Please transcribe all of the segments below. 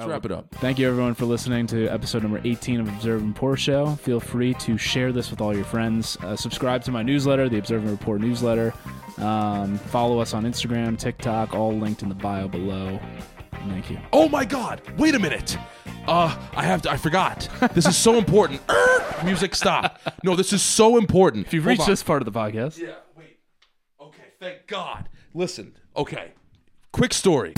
Let's wrap it up. Thank you, everyone, for listening to episode number 18 of Observe and Rapport Show. Feel free to share this with all your friends. Uh, subscribe to my newsletter, the Observe and Rapport newsletter. Um, follow us on Instagram, TikTok, all linked in the bio below. Thank you. Oh my God! Wait a minute. Uh, I have to. I forgot. This is so important. Er, music, stop. No, this is so important. If you've Hold reached on. this part of the podcast, Yeah. Wait. Okay. Thank God. Listen. Okay. Quick story.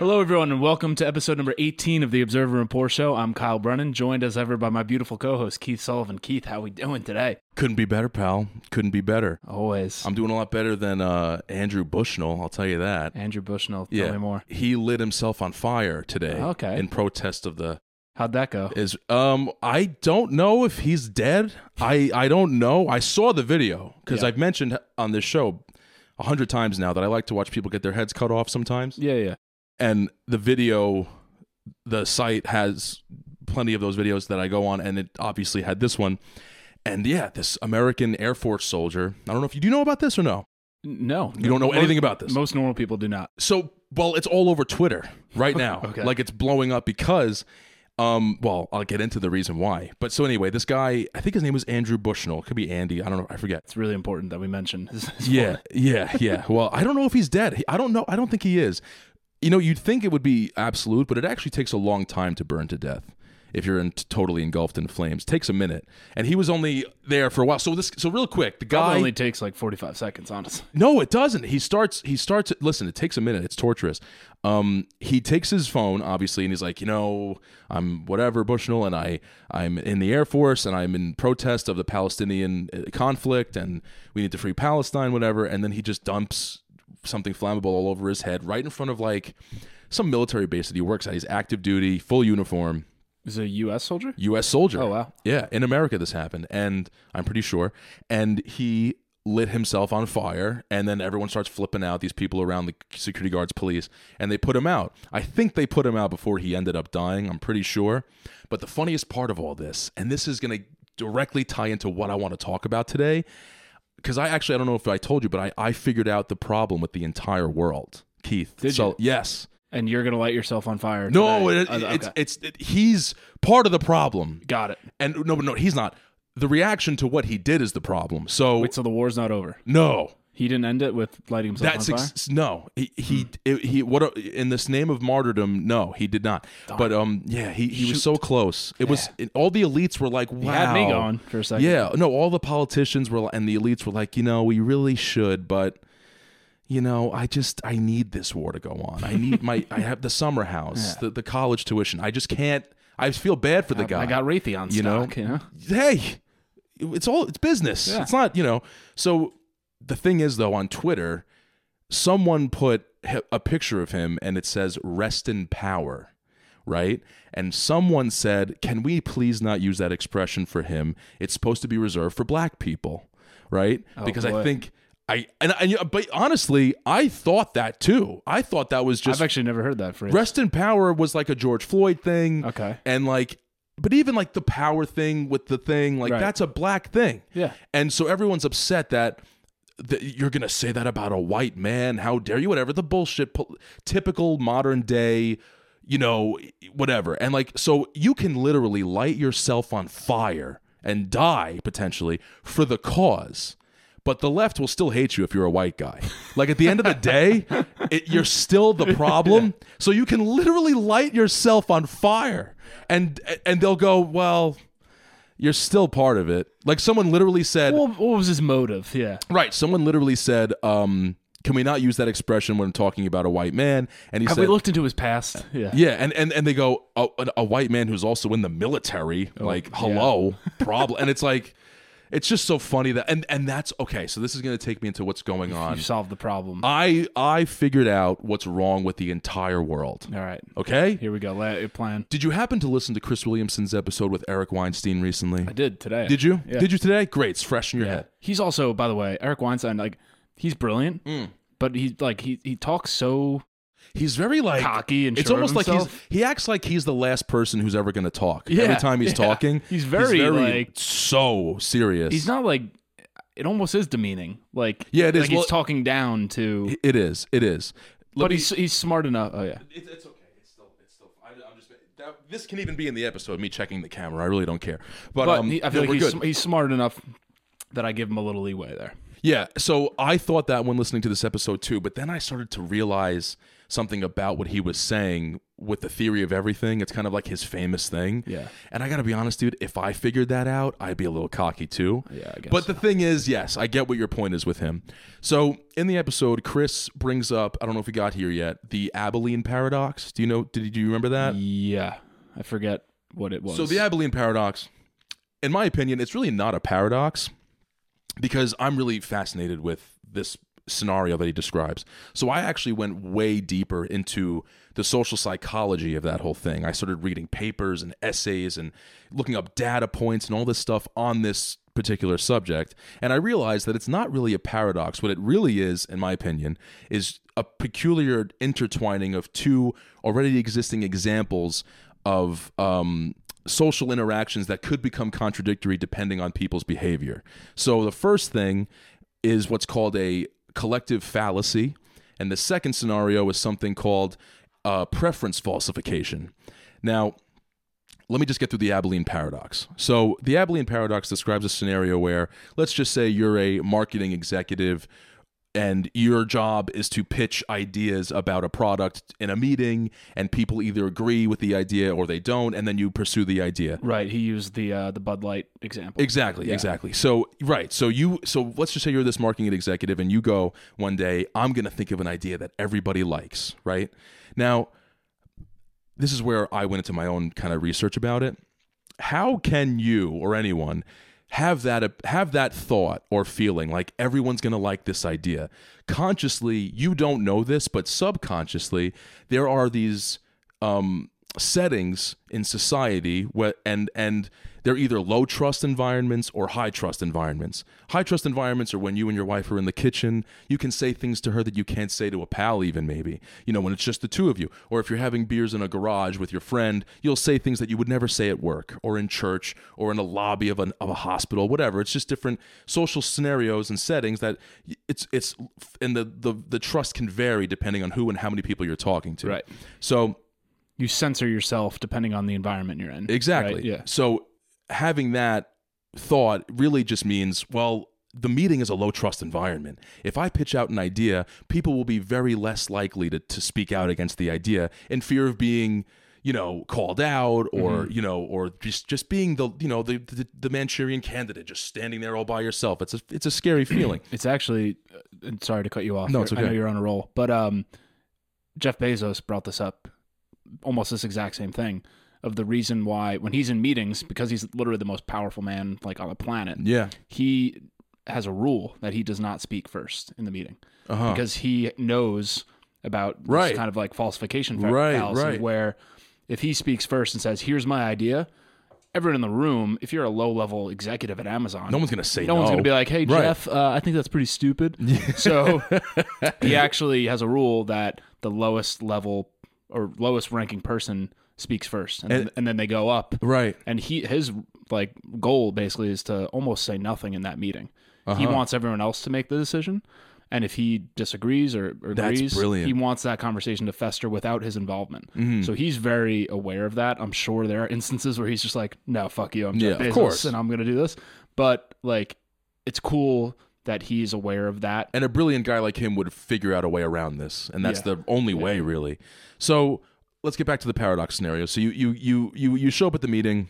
Hello, everyone, and welcome to episode number 18 of the Observer Rapport Show. I'm Kyle Brennan, joined as ever by my beautiful co-host Keith Sullivan. Keith, how we doing today? Couldn't be better, pal. Couldn't be better. Always. I'm doing a lot better than uh, Andrew Bushnell. I'll tell you that. Andrew Bushnell. Tell yeah. me more. He lit himself on fire today. Okay. In protest of the How'd that go? is um I don't know if he's dead. I I don't know. I saw the video because Yeah. I've mentioned on this show a hundred times now that I like to watch people get their heads cut off sometimes. Yeah, yeah. And the video, the site has plenty of those videos that I go on, and it obviously had this one. And yeah, this American Air Force soldier. I don't know if you do know about this or no. No, You don't know most- anything about this. Most normal people do not. So, well, it's all over Twitter right now. Okay. Like it's blowing up because, um, well, I'll get into the reason why. But so anyway, this guy, I think his name was Andrew Bushnell. It could be Andy. I don't know. I forget. It's really important that we mention. Yeah, yeah, yeah. Well, I don't know if he's dead. I don't know. I don't think he is. You know, you'd think it would be absolute, but it actually takes a long time to burn to death. If you're in, totally engulfed in flames, takes a minute, and he was only there for a while. So this, so real quick, the Probably guy only takes like 45 seconds, honestly. No, it doesn't. He starts. He starts. Listen, it takes a minute. It's torturous. Um, he takes his phone, obviously, and he's like, you know, I'm whatever Bushnell, and I I'm in the Air Force, and I'm in protest of the Palestinian uh, conflict, and we need to free Palestine, whatever. And then he just dumps something flammable all over his head, right in front of like some military base that he works at. He's active duty, full uniform. Is it a U.S. soldier? U.S. soldier. Oh, wow. Yeah, in America this happened, and I'm pretty sure. And he lit himself on fire, and then everyone starts flipping out. These people around the security guards, police, and they put him out. I think they put him out before he ended up dying. I'm pretty sure. But the funniest part of all this, and this is going to directly tie into what I want to talk about today, because I actually I don't know if I told you, but I I figured out the problem with the entire world. Keith, Did so you? yes, And you're going to light yourself on fire. no, it, Uh, it's it's it, he's part of the problem. Got it. And no, but no, he's not. The reaction to what he did is the problem. So Wait, so the war's not over. no, He didn't end it with lighting himself that's on fire? ex- no. He he it- he what in this name of martyrdom? No, he did not. But um, yeah, he, he was so close. It was it, all the elites were like, wow. He had me going for a second. Yeah, no, all the politicians were and the elites were like, you know, we really should, but you know, I just I need this war to go on. I need my I have the summer house, the, the college tuition. I just can't. I feel bad for the guy. I got Raytheon You know? stock, you know? hey, it's all it's business. Yeah. It's not, you know. So the thing is though on Twitter, someone put a picture of him and it says rest in power, right? And someone said, "Can we please not use that expression for him? It's supposed to be reserved for black people." Right? Oh, because I think I and, and you- but honestly, I thought that too. I thought that was just I've actually never heard that phrase. Rest in power was like a George Floyd thing. Okay. And like, but even like the power thing with the thing, like Right. that's a black thing. Yeah. And so everyone's upset that, that you're going to say that about a white man. How dare you? Whatever. The bullshit, po- typical modern day, you know, whatever. And like, so you can literally light yourself on fire and die potentially for the cause. But the left will still hate you if you're a white guy. Like at the end of the day, it, you're still the problem. So you can literally light yourself on fire, and and they'll go, well, you're still part of it. Like someone literally said, Well, what was his motive? Yeah. right? Someone literally said, um, can we not use that expression when talking about a white man? And he Have said, we looked into his past? Yeah. yeah, and, and and they go a, a white man who's also in the military, like hello, problem, and it's like, it's just so funny that and and that's okay. So this is going to take me into what's going on. You solved the problem. I I figured out what's wrong with the entire world. All right. Okay. Here we go. Let it plan. Did you happen to listen to Chris Williamson's episode with Eric Weinstein recently? I did today. Did you? Yeah. Did you today? Great. It's fresh in your Yeah. head. He's also, by the way, Eric Weinstein. Like, he's brilliant, Mm. but he like he he talks so He's very like Cocky and it's sure of almost like he's he acts like he's the last person who's ever going to talk. Yeah, Every time he's yeah. talking, He's very, like- so serious. He's not like it almost is demeaning. Like Yeah, it is. Like he's talking down to, It is. It is. Let but me- he's he's smart enough. Oh yeah, It's, it's okay. It's still. It's still. I, I'm just. That, this can even be in the episode. Me checking the camera. I really don't care. But, but um, he, I feel no, like he's good. sm- he's smart enough that I give him a little leeway there. Yeah. So I thought that when listening to this episode too, but then I started to realize something about what he was saying with the theory of everything. It's kind of like his famous thing. Yeah. And I got to be honest, dude, if I figured that out, I'd be a little cocky too. Yeah, I guess But the thing is, yes, I get what your point is with him. So in the episode, Chris brings up, I don't know if we got here yet, the Abilene paradox. Do you know, did, do you remember that? Yeah, I forget what it was. So the Abilene paradox, in my opinion, it's really not a paradox because I'm really fascinated with this scenario that he describes. So I actually went way deeper into the social psychology of that whole thing. I started reading papers and essays and looking up data points and all this stuff on this particular subject. And I realized that it's not really a paradox. What it really is, in my opinion, is a peculiar intertwining of two already existing examples of um, social interactions that could become contradictory depending on people's behavior. So the first thing is what's called a collective fallacy, and the second scenario is something called uh, preference falsification. Now, let me just get through the Abilene paradox. So, the Abilene paradox describes a scenario where, let's just say you're a marketing executive and your job is to pitch ideas about a product in a meeting, and people either agree with the idea or they don't, and then you pursue the idea. right, he used the uh, the Bud Light example. Exactly, Yeah. exactly. So right, so you so let's just say you're this marketing executive and you go one day, I'm going to think of an idea that everybody likes, right? Now, this is where I went into my own kind of research about it. How can you or anyone have that have that thought or feeling like everyone's going to like this idea? Consciously, you don't know this, but subconsciously, there are these um, settings in society where and and they're either low trust environments or high trust environments. High trust environments are when you and your wife are in the kitchen. You can say things to her that you can't say to a pal, even maybe. You know, when it's just the two of you. Or if you're having beers in a garage with your friend, you'll say things that you would never say at work or in church or in a lobby of, an, of a hospital, whatever. It's just different social scenarios and settings that it's it's and the, the the trust can vary depending on who and how many people you're talking to. Right. So You censor yourself depending on the environment you're in. Exactly. Right? Yeah. So having that thought really just means, well, the meeting is a low trust environment. If I pitch out an idea, people will be very less likely to, to speak out against the idea in fear of being, you know, called out or, Mm-hmm. you know, or just just being the, you know, the, the the Manchurian candidate just standing there all by yourself. It's a it's a scary feeling. It's actually uh, and sorry to cut you off. No, it's I know okay. you're on a roll, but um, Jeff Bezos brought this up, almost this exact same thing of the reason why when he's in meetings because he's literally the most powerful man like on the planet. yeah. He has a rule that he does not speak first in the meeting Uh-huh. because he knows about this Right. kind of like falsification fa- Right, fallacy right. where if he speaks first and says, "Here's my idea," everyone in the room, if you're a low level executive at Amazon, no one's gonna say no one's going to be like, "Hey, Right. Jeff, uh, I think that's pretty stupid." so he actually has a rule that the lowest level or lowest ranking person speaks first, and, And- then, and then they go up. Right. And he his like goal basically is to almost say nothing in that meeting. He Uh-huh. wants everyone else to make the decision. And if he disagrees or, or agrees, brilliant. he wants that conversation to fester without his involvement. Mm-hmm. So he's very aware of that. I'm sure there are instances where he's just like, "No, fuck you. I'm Jeff Yeah, of course. and I'm going to do this." But like, it's cool that he's aware of that. and a brilliant guy like him would figure out a way around this and that's Yeah. the only way really so let's get back to the paradox scenario. So you you you you you show up at the meeting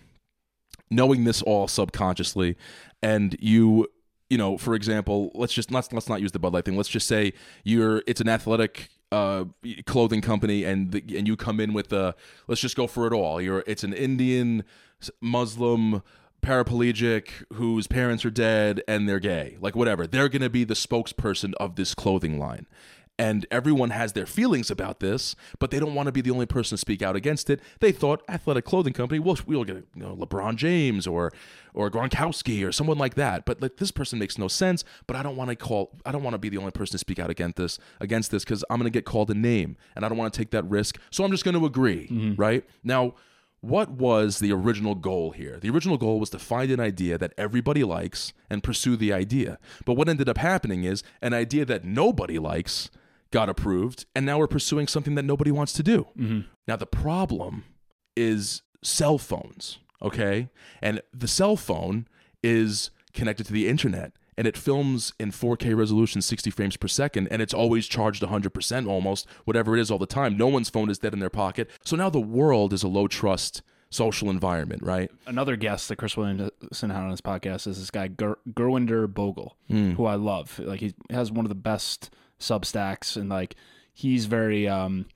knowing this all subconsciously and you you know for example let's just let's let's not use the bud light thing. Let's just say you're it's an athletic uh, clothing company and the, and you come in with the let's just go for it all. You're it's an indian muslim paraplegic whose parents are dead and they're gay. Like whatever. They're going to be the spokesperson of this clothing line and everyone has their feelings about this, but they don't want to be the only person to speak out against it. They thought athletic clothing company, we'll we'll get you know LeBron James or or Gronkowski or someone like that. But like this person makes no sense. But I don't want to call. I don't want to be the only person to speak out against this against this because I'm going to get called a name, and I don't want to take that risk. So I'm just going to agree. Mm-hmm. Right now. What was the original goal here? The original goal was to find an idea that everybody likes and pursue the idea. But what ended up happening is an idea that nobody likes got approved, and now we're pursuing something that nobody wants to do. Mm-hmm. Now, the problem is cell phones, okay? And the cell phone is connected to the internet and it films in 4K resolution, 60 frames per second, and it's always charged 100% almost, whatever it is all the time. No one's phone is dead in their pocket. So now the world is a low trust social environment, right? Another guest that Chris Williamson had on his podcast is this guy Ger- Gurwinder Bhogal, hmm. who I love. Like he has one of the best Substacks, and like he's very um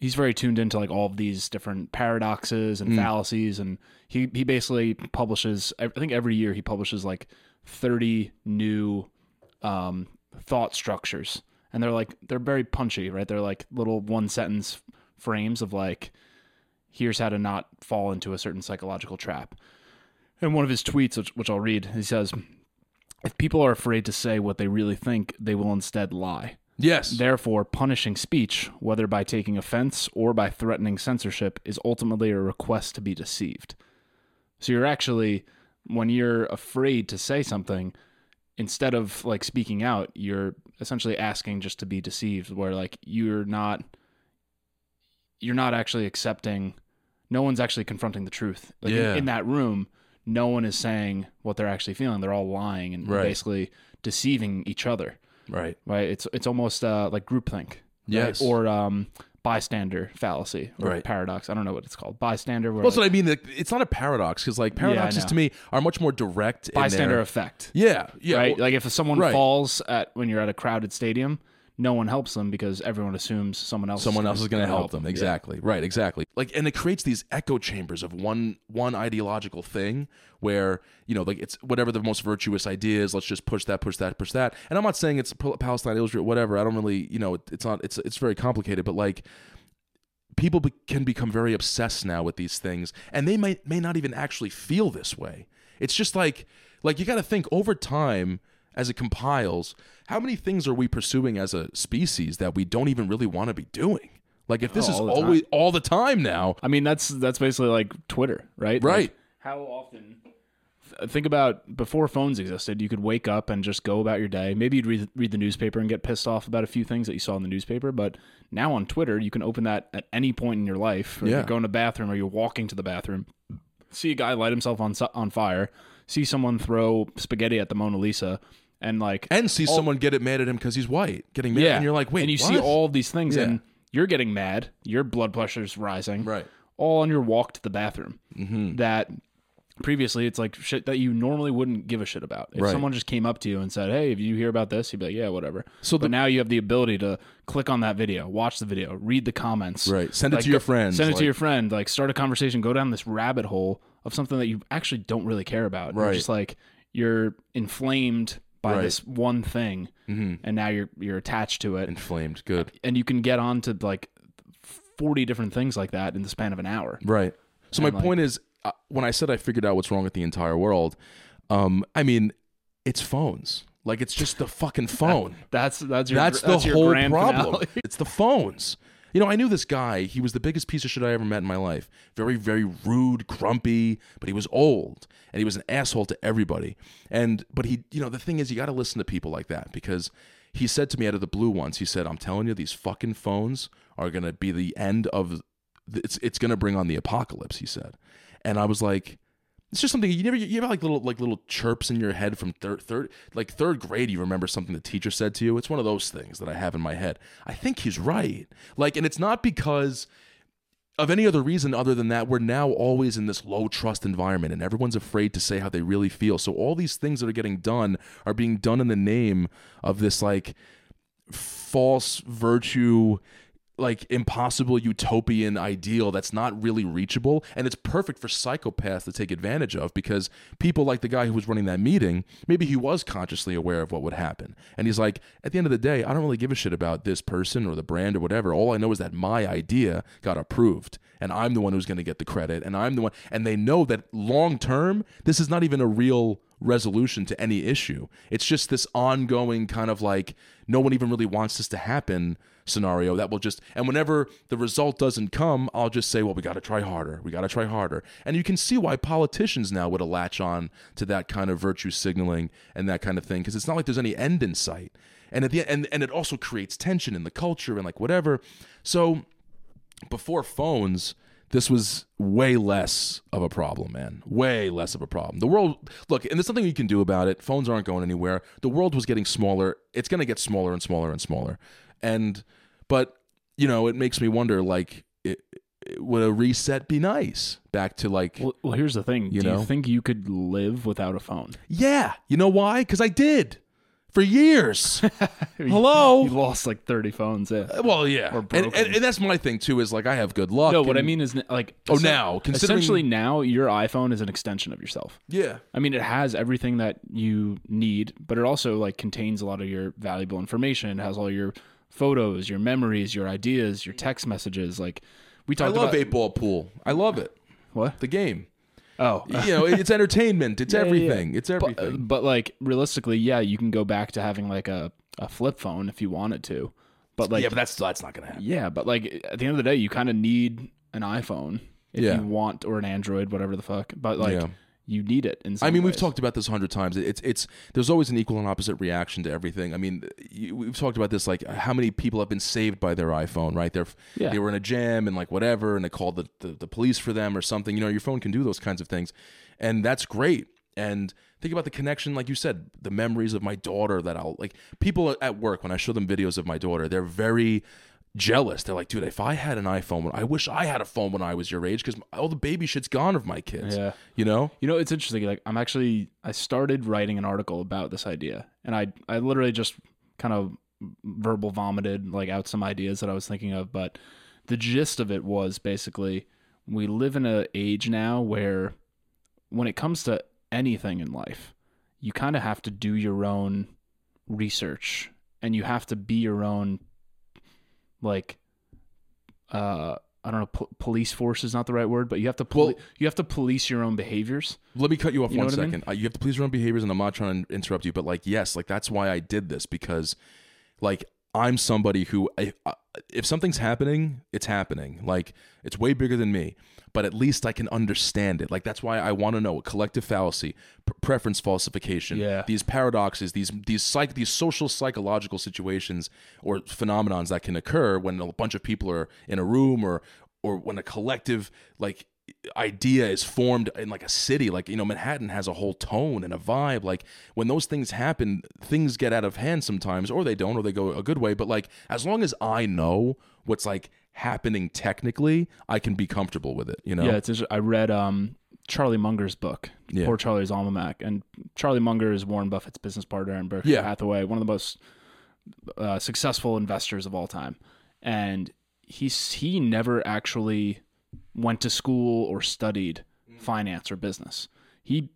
he's very tuned into like all of these different paradoxes and fallacies, and he he basically publishes. I think every year he publishes like thirty new um thought structures, and they're like they're very punchy, right? They're like little one sentence frames of like here's how to not fall into a certain psychological trap. And one of his tweets, which, which I'll read, he says, If people are afraid to say what they really think, they will instead lie. Yes. Therefore, punishing speech, whether by taking offense or by threatening censorship, is ultimately a request to be deceived. So you're actually, when you're afraid to say something, instead of like speaking out, you're essentially asking just to be deceived, where like you're not, you're not actually accepting. No one's actually confronting the truth. Like in- in, that room, no one is saying what they're actually feeling. They're all lying and Right. basically deceiving each other right. right? It's it's almost uh, like groupthink, right? Yes. or um, bystander fallacy, or Right. paradox. I don't know what it's called. Bystander, where Well, like, what I mean. It's not a paradox because like paradoxes know. to me are much more direct. in bystander effect, Yeah. Yeah. right? well, like if someone right. falls at when you're at a crowded stadium, no one helps them because everyone assumes someone else. someone else is going to help them. Exactly. Right exactly. Like and it creates these echo chambers of one one ideological thing where you know like it's whatever the most virtuous idea is let's just push that push that push that. And i'm not saying it's palestine israel whatever. I don't really you know it- it's not it's it's very complicated but like people be- can become very obsessed now with these things and they might may not even actually feel this way. It's just like like you got to think over time as it compiles how many things are we pursuing as a species that we don't even really want to be doing like if this Oh, is all the always all the time now I mean, that's that's basically like Twitter, right? Right. Like, how often? Think about before phones existed, you could wake up and just go about your day. Maybe you'd read, read the newspaper and get pissed off about a few things that you saw in the newspaper. But now on Twitter, you can open that at any point in your life. Yeah. You're going to the bathroom or you're walking to the bathroom, see a guy light himself on on fire, see someone throw spaghetti at the Mona Lisa, and like and see someone get it mad at him because he's white getting mad yeah, and you're like wait and you what? see all these things, Yeah. and you're getting mad. Your blood pressure's rising, right all on your walk to the bathroom. mm-hmm. That previously it's like shit that you normally wouldn't give a shit about. If Right. someone just came up to you and said, "Hey, if you hear about this," you'd be like, "Yeah, whatever." So but now you have the ability to click on that video, watch the video, read the comments, right send it to your friends Send it like- to your friend. Like start a conversation. Go down this rabbit hole of something that you actually don't really care about. You're Right. just like you're inflamed by Right. this one thing, Mhm. and now you're you're attached to it, inflamed good and you can get on to like forty different things like that in the span of an hour. Right. So And, my like- point is, uh, when I said I figured out what's wrong with the entire world, um, I mean, it's phones. Like it's just the fucking phone. That's that's your That's the that's your whole problem. it's the phones. You know, I knew this guy. He was the biggest piece of shit I ever met in my life. Very, very rude, grumpy, but he was old and he was an asshole to everybody. And but he, you know, the thing is, you got to listen to people like that because he said to me out of the blue once. He said, "I'm telling you, these fucking phones are gonna be the end of. It's it's gonna bring on the apocalypse." He said, and I was like. It's just something you never you have like little like little chirps in your head from third third like third grade. You remember something the teacher said to you. It's one of those things that I have in my head. I think he's right. Like, and it's not because of any other reason other than that we're now always in this low trust environment and everyone's afraid to say how they really feel. So all these things that are getting done are being done in the name of this like false virtue like impossible utopian ideal that's not really reachable and it's perfect for psychopaths to take advantage of because people like the guy who was running that meeting maybe he was consciously aware of what would happen. And he's like at the end of the day i don't really give a shit about this person or the brand or whatever. All i know is that my idea got approved and i'm the one who's going to get the credit and i'm the one and they know that long term this is not even a real resolution to any issue. It's just this ongoing kind of like no one even really wants this to happen scenario that will just and whenever the result doesn't come i'll just say well we got to try harder we got to try harder and you can see why politicians now would latch on to that kind of virtue signaling and that kind of thing because it's not like there's any end in sight and at the and and it also creates tension in the culture and like whatever so before phones this was way less of a problem, man. Way less of a problem. The world, look, and there's nothing you can do about it. Phones aren't going anywhere. The world was getting smaller. It's going to get smaller and smaller and smaller. And, but, you know, it makes me wonder, like, it, it, would a reset be nice back to like, Well, well here's the thing. You Do know? you think you could live without a phone? yeah, you know why? Because I did for years. Hello? You lost like 30 phones. Yeah. Uh, well, yeah. Or And, and, and that's my thing, too, is like, I have good luck. No, what I mean is like Oh, essen- now, essentially now your iPhone is an extension of yourself. Yeah. I mean, it has everything that you need, but it also like contains a lot of your valuable information. It has all your photos, your memories, your ideas, your mm. text messages. Like we talked. I talked love about eight ball pool. I love it. what? The game. Oh, you know, it's entertainment. It's Yeah, yeah, yeah. everything. It's but, uh, everything. but like realistically, yeah, you can go back to having like a, a flip phone if you wanted to. But like yeah, but that's that's not gonna happen. Yeah, but like at the end of the day, you kind of need an iPhone if Yeah. you want, or an Android, whatever the fuck. But like, Yeah. You need it. In I mean, we've talked about this a hundred times. It's it's there's always an equal and opposite reaction to everything. I mean, you, we've talked about this. Like, how many people have been saved by their iPhone? Right? They're Yeah. they were in a jam and like whatever, and they called the, the the police for them or something. You know, your phone can do those kinds of things, and that's great. And think about the connection, like you said, the memories of my daughter that I'll like. People at work when I show them videos of my daughter, they're very jealous. They're like, dude, if I had an iPhone, when, I wish I had a phone when I was your age because all the baby shit's gone of my kids. Yeah. You know? You know, it's interesting. Like, I'm actually I started writing an article about this idea, and I I literally just kind of verbal vomited like out some ideas that I was thinking of, but the gist of it was basically we live in an age now where when it comes to anything in life, you kind of have to do your own research and you have to be your own like uh I don't know. Po- police force is not the right word, but you have to poli- Well- you have to police your own behaviors. Let me cut you off You one what I mean? Uh, You have to police your own behaviors, and I'm not trying to interrupt you, but like, yes, like that's why I did this because, like, I'm somebody who, I, I- if something's happening, it's happening. Like, it's way bigger than me, but at least I can understand it. Like, that's why I want to know a collective fallacy, p- preference falsification, Yeah. these paradoxes, these these psych, these social psychological situations or phenomenons that can occur when a bunch of people are in a room or or when a collective like idea is formed in like a city like you know manhattan has a whole tone and a vibe like when those things happen things get out of hand sometimes or they don't or they go a good way but like as long as i know what's like happening technically i can be comfortable with it you know Yeah, it's. I read um Charlie Munger's book, Yeah. Poor Charlie's Almanack, and Charlie Munger is Warren Buffett's business partner and Berkshire Yeah. Hathaway, one of the most uh, successful investors of all time, and he's he never actually went to school or studied finance or business. He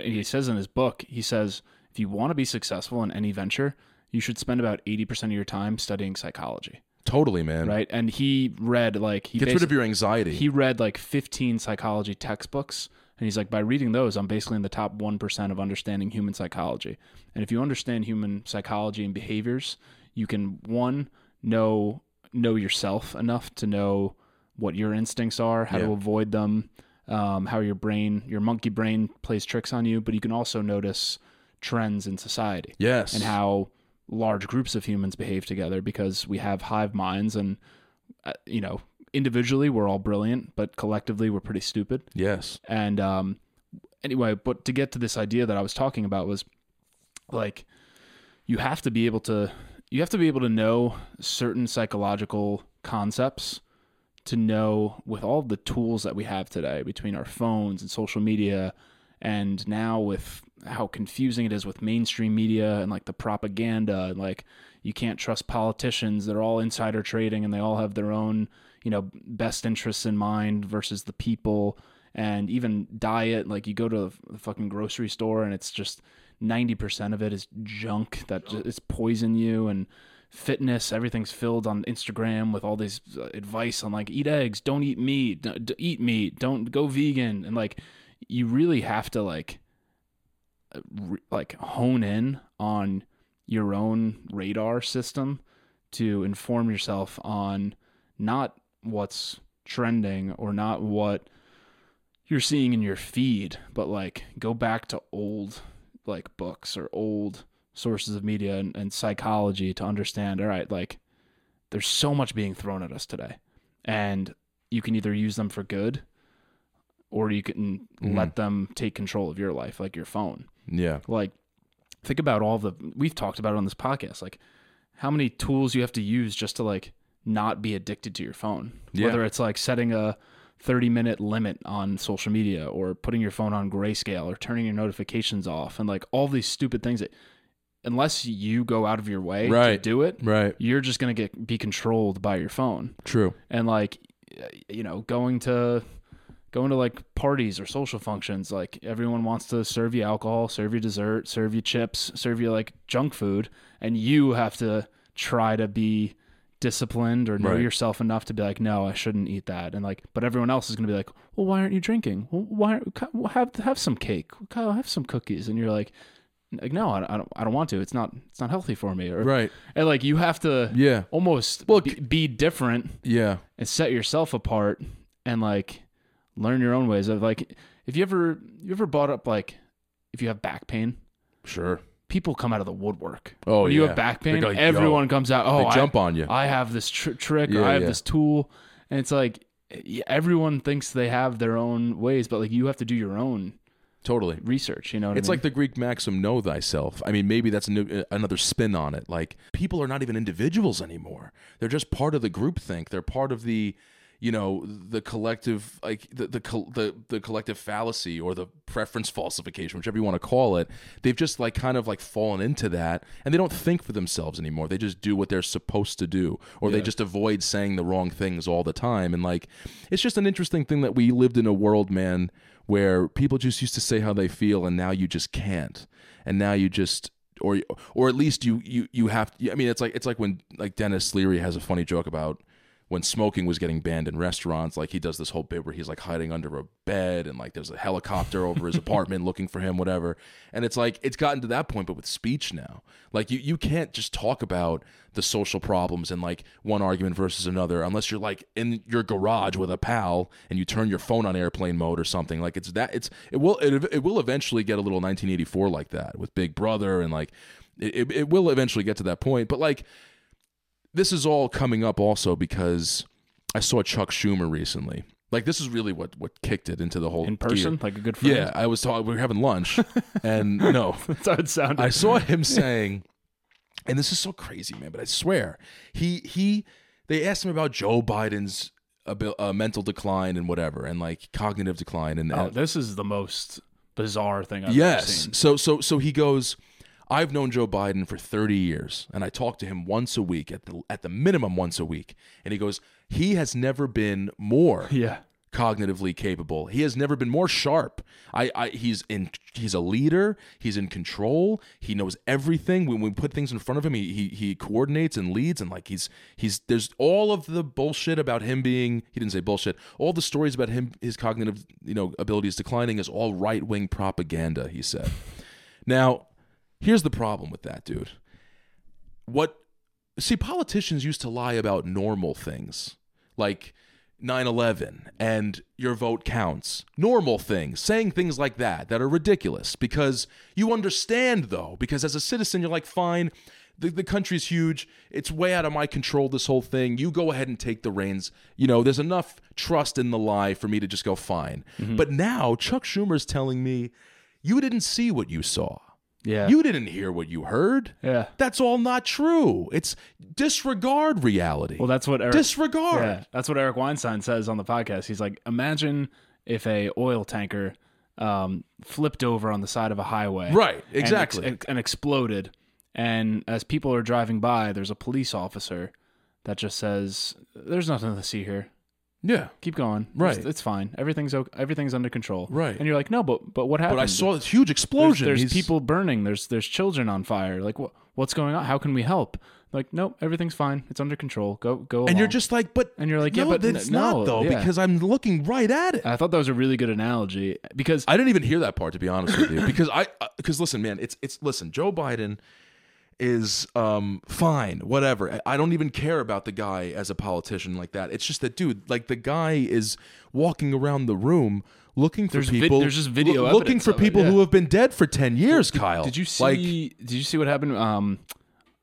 he says in his book, he says if you want to be successful in any venture, you should spend about eighty percent of your time studying psychology, totally man. Right? And he read like he gets rid of your anxiety. he read like 15 psychology textbooks and he's like by reading those i'm basically in the top 1% of understanding human psychology. And if you understand human psychology and behaviors you can one know know yourself enough to know what your instincts are how to avoid them um, how your brain your monkey brain plays tricks on you but you can also notice trends in society yes. and how large groups of humans behave together because we have hive minds and uh, you know individually we're all brilliant but collectively we're pretty stupid. Yes. And um anyway but to get to this idea that i was talking about was like you have to be able to you have to be able to know certain psychological concepts to know with all the tools that we have today between our phones and social media and now with how confusing it is with mainstream media and like the propaganda and like you can't trust politicians. They're all insider trading and they all have their own you know best interests in mind versus the people. And even diet like you go to the fucking grocery store and it's just 90% of it is junk that just, it's poison you and fitness. Everything's filled on instagram with all this uh, advice on like eat eggs don't eat meat eat meat don't go vegan. And like you really have to like like hone in on your own radar system to inform yourself on not what's trending or not what you're seeing in your feed, but like go back to old like books or old sources of media and, and psychology to understand all right like there's so much being thrown at us today and you can either use them for good or you can Mhm. let them take control of your life like your phone Yeah. like think about all the we've talked about it on this podcast like how many tools you have to use just to like not be addicted to your phone Yeah. whether it's like setting a 30 minute limit on social media or putting your phone on grayscale or turning your notifications off and like all these stupid things that unless you go out of your way to Right. do it Right. you're just going to get be controlled by your phone True. and like you know going to going to like parties or social functions like everyone wants to serve you alcohol serve you dessert serve you chips serve you like junk food and you have to try to be disciplined or know Right. yourself enough to be like no i shouldn't eat that and like but everyone else is going to be like well why aren't you drinking well, why well, have have some cake Kyle, have some cookies and you're like like no I don't, I don't i don't want to it's not it's not healthy for me or Right. and like you have to Yeah. almost Well, be, be different Yeah. and set yourself apart and like learn your own ways of like if you ever you ever bought up like if you have back pain Sure. people come out of the woodwork Oh, when you have back pain like, yo. everyone comes out oh I, jump on you. I have this tr- trick or i have yeah. this tool and it's like everyone thinks they have their own ways but like you have to do your own totally. research you know what It's I mean? like the Greek maxim, know thyself. I mean, maybe that's new, uh, another spin on it. Like, people are not even individuals anymore. They're just part of the group think. They're part of the, you know, the collective, like the the the, the collective fallacy or the preference falsification, whichever you want to call it. They've just like kind of like fallen into that, and they don't think for themselves anymore. They just do what they're supposed to do, or they just avoid saying the wrong things all the time. And like, it's just an interesting thing that we lived in a world, man, where people just used to say how they feel and now you just can't and now you just or or at least you you you have I mean it's like it's like when like Denis Leary has a funny joke about when smoking was getting banned in restaurants like he does this whole bit where he's like hiding under a bed and like there's a helicopter over his apartment looking for him whatever. And it's like it's gotten to that point but with speech now like you you can't just talk about the social problems and like one argument versus another unless you're like in your garage with a pal and you turn your phone on airplane mode or something. Like it's that it's it will it, it will eventually get a little 1984 like that with big brother and like it, it, it will eventually get to that point. But like this is all coming up also because i saw chuck schumer recently. Like this is really what what kicked it into the whole in gear. person? Like a good friend? Yeah i was talking we were having lunch and no. That's how it sounded. I saw him saying, and this is so crazy, man, but I swear he he they asked him about Joe Biden's abil- uh, mental decline and whatever, and like cognitive decline, and, oh this is the most bizarre thing i've ever yes, seen. So so so he goes. I've known Joe Biden for 30 years, and I talk to him once a week at the at the minimum once a week, and he goes, he has never been more yeah cognitively capable. He has never been more sharp. I, I he's in he's a leader, he's in control, he knows everything. When we put things in front of him, he he he coordinates and leads and like he's he's there's all of the bullshit about him being he didn't say bullshit. All the stories about him his cognitive, you know, abilities declining is all right-wing propaganda, he said. Now, here's the problem with that, dude. What see politicians used to lie about normal things. Like 9/11 and your vote counts. Normal things, saying things like that that are ridiculous because you understand though because as a citizen you're like fine the, the country's huge. It's way out of my control, this whole thing. You go ahead and take the reins. You know, there's enough trust in the lie for me to just go fine. Mm-hmm. But now Chuck Schumer's telling me, you didn't see what you saw. Yeah You didn't hear what you heard. yeah That's all not true. It's disregard reality. well that's what Eric, disregard. Yeah, that's what Eric Weinstein says on the podcast. He's like, imagine if a oil tanker um, flipped over on the side of a highway. Right, and ex- exactly. And, exploded. And as people are driving by, there's a police officer that just says, "There's nothing to see here. Yeah. Keep going. Right. It's, it's fine. Everything's okay. everything's under control." Right. And you're like, "No, but but what happened?" But I saw this huge explosion. there's He's- people burning. There's there's children on fire. Like what what's going on? How can we help? Like nope, everything's fine. It's under control. Go go. and you're just like, but And you're like, yeah, no, but n- it's no, not though yeah. because I'm looking right at it. I thought that was a really good analogy because I didn't even hear that part to be honest with you because I uh, because listen, man, it's it's listen, Joe Biden is um fine, whatever. I- don't even care about the guy as a politician like that. It's just that dude, like the guy is walking around the room looking for There's people there's just video looking for of it, people yeah. who have been dead for 10 years, Kyle. did you see like did you see what happened? Um,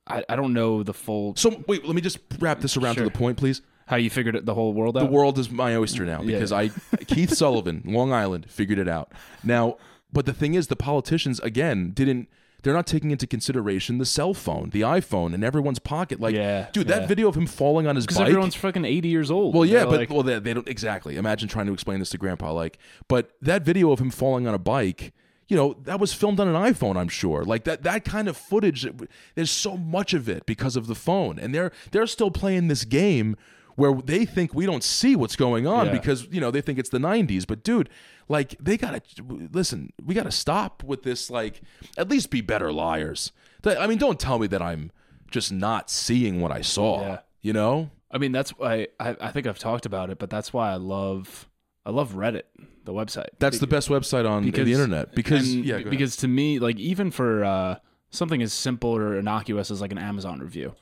I, I don't know the full so wait, let me just wrap this around Sure. to the point, please. how you figured it, the whole world out. The world is my oyster now because I Keith Sullivan, Long Island, figured it out. Now, but the thing is, the politicians again didn't. They're not taking into consideration the cell phone, the iPhone, in everyone's pocket. Like, Yeah, dude, that yeah. video of him falling on his bike. because everyone's fucking 80 years old. well, yeah, They're but like- well, they, they don't exactly. Imagine trying to explain this to Grandpa. Like, but that video of him falling on a bike. You know that was filmed on an iPhone, I'm sure. Like that, that kind of footage. There's so much of it because of the phone, and they're they're still playing this game where they think we don't see what's going on Yeah. because you know they think it's the 90s. But dude, like they gotta listen. We gotta stop with this. Like at least be better liars. I mean, don't tell me that I'm just not seeing what I saw. Yeah. You know? I mean, that's why I, I think I've talked about it, but that's why I love I love Reddit, the website. That's the best website on Because- the internet because yeah, because to me, like even for uh, something as simple or innocuous as like an Amazon review,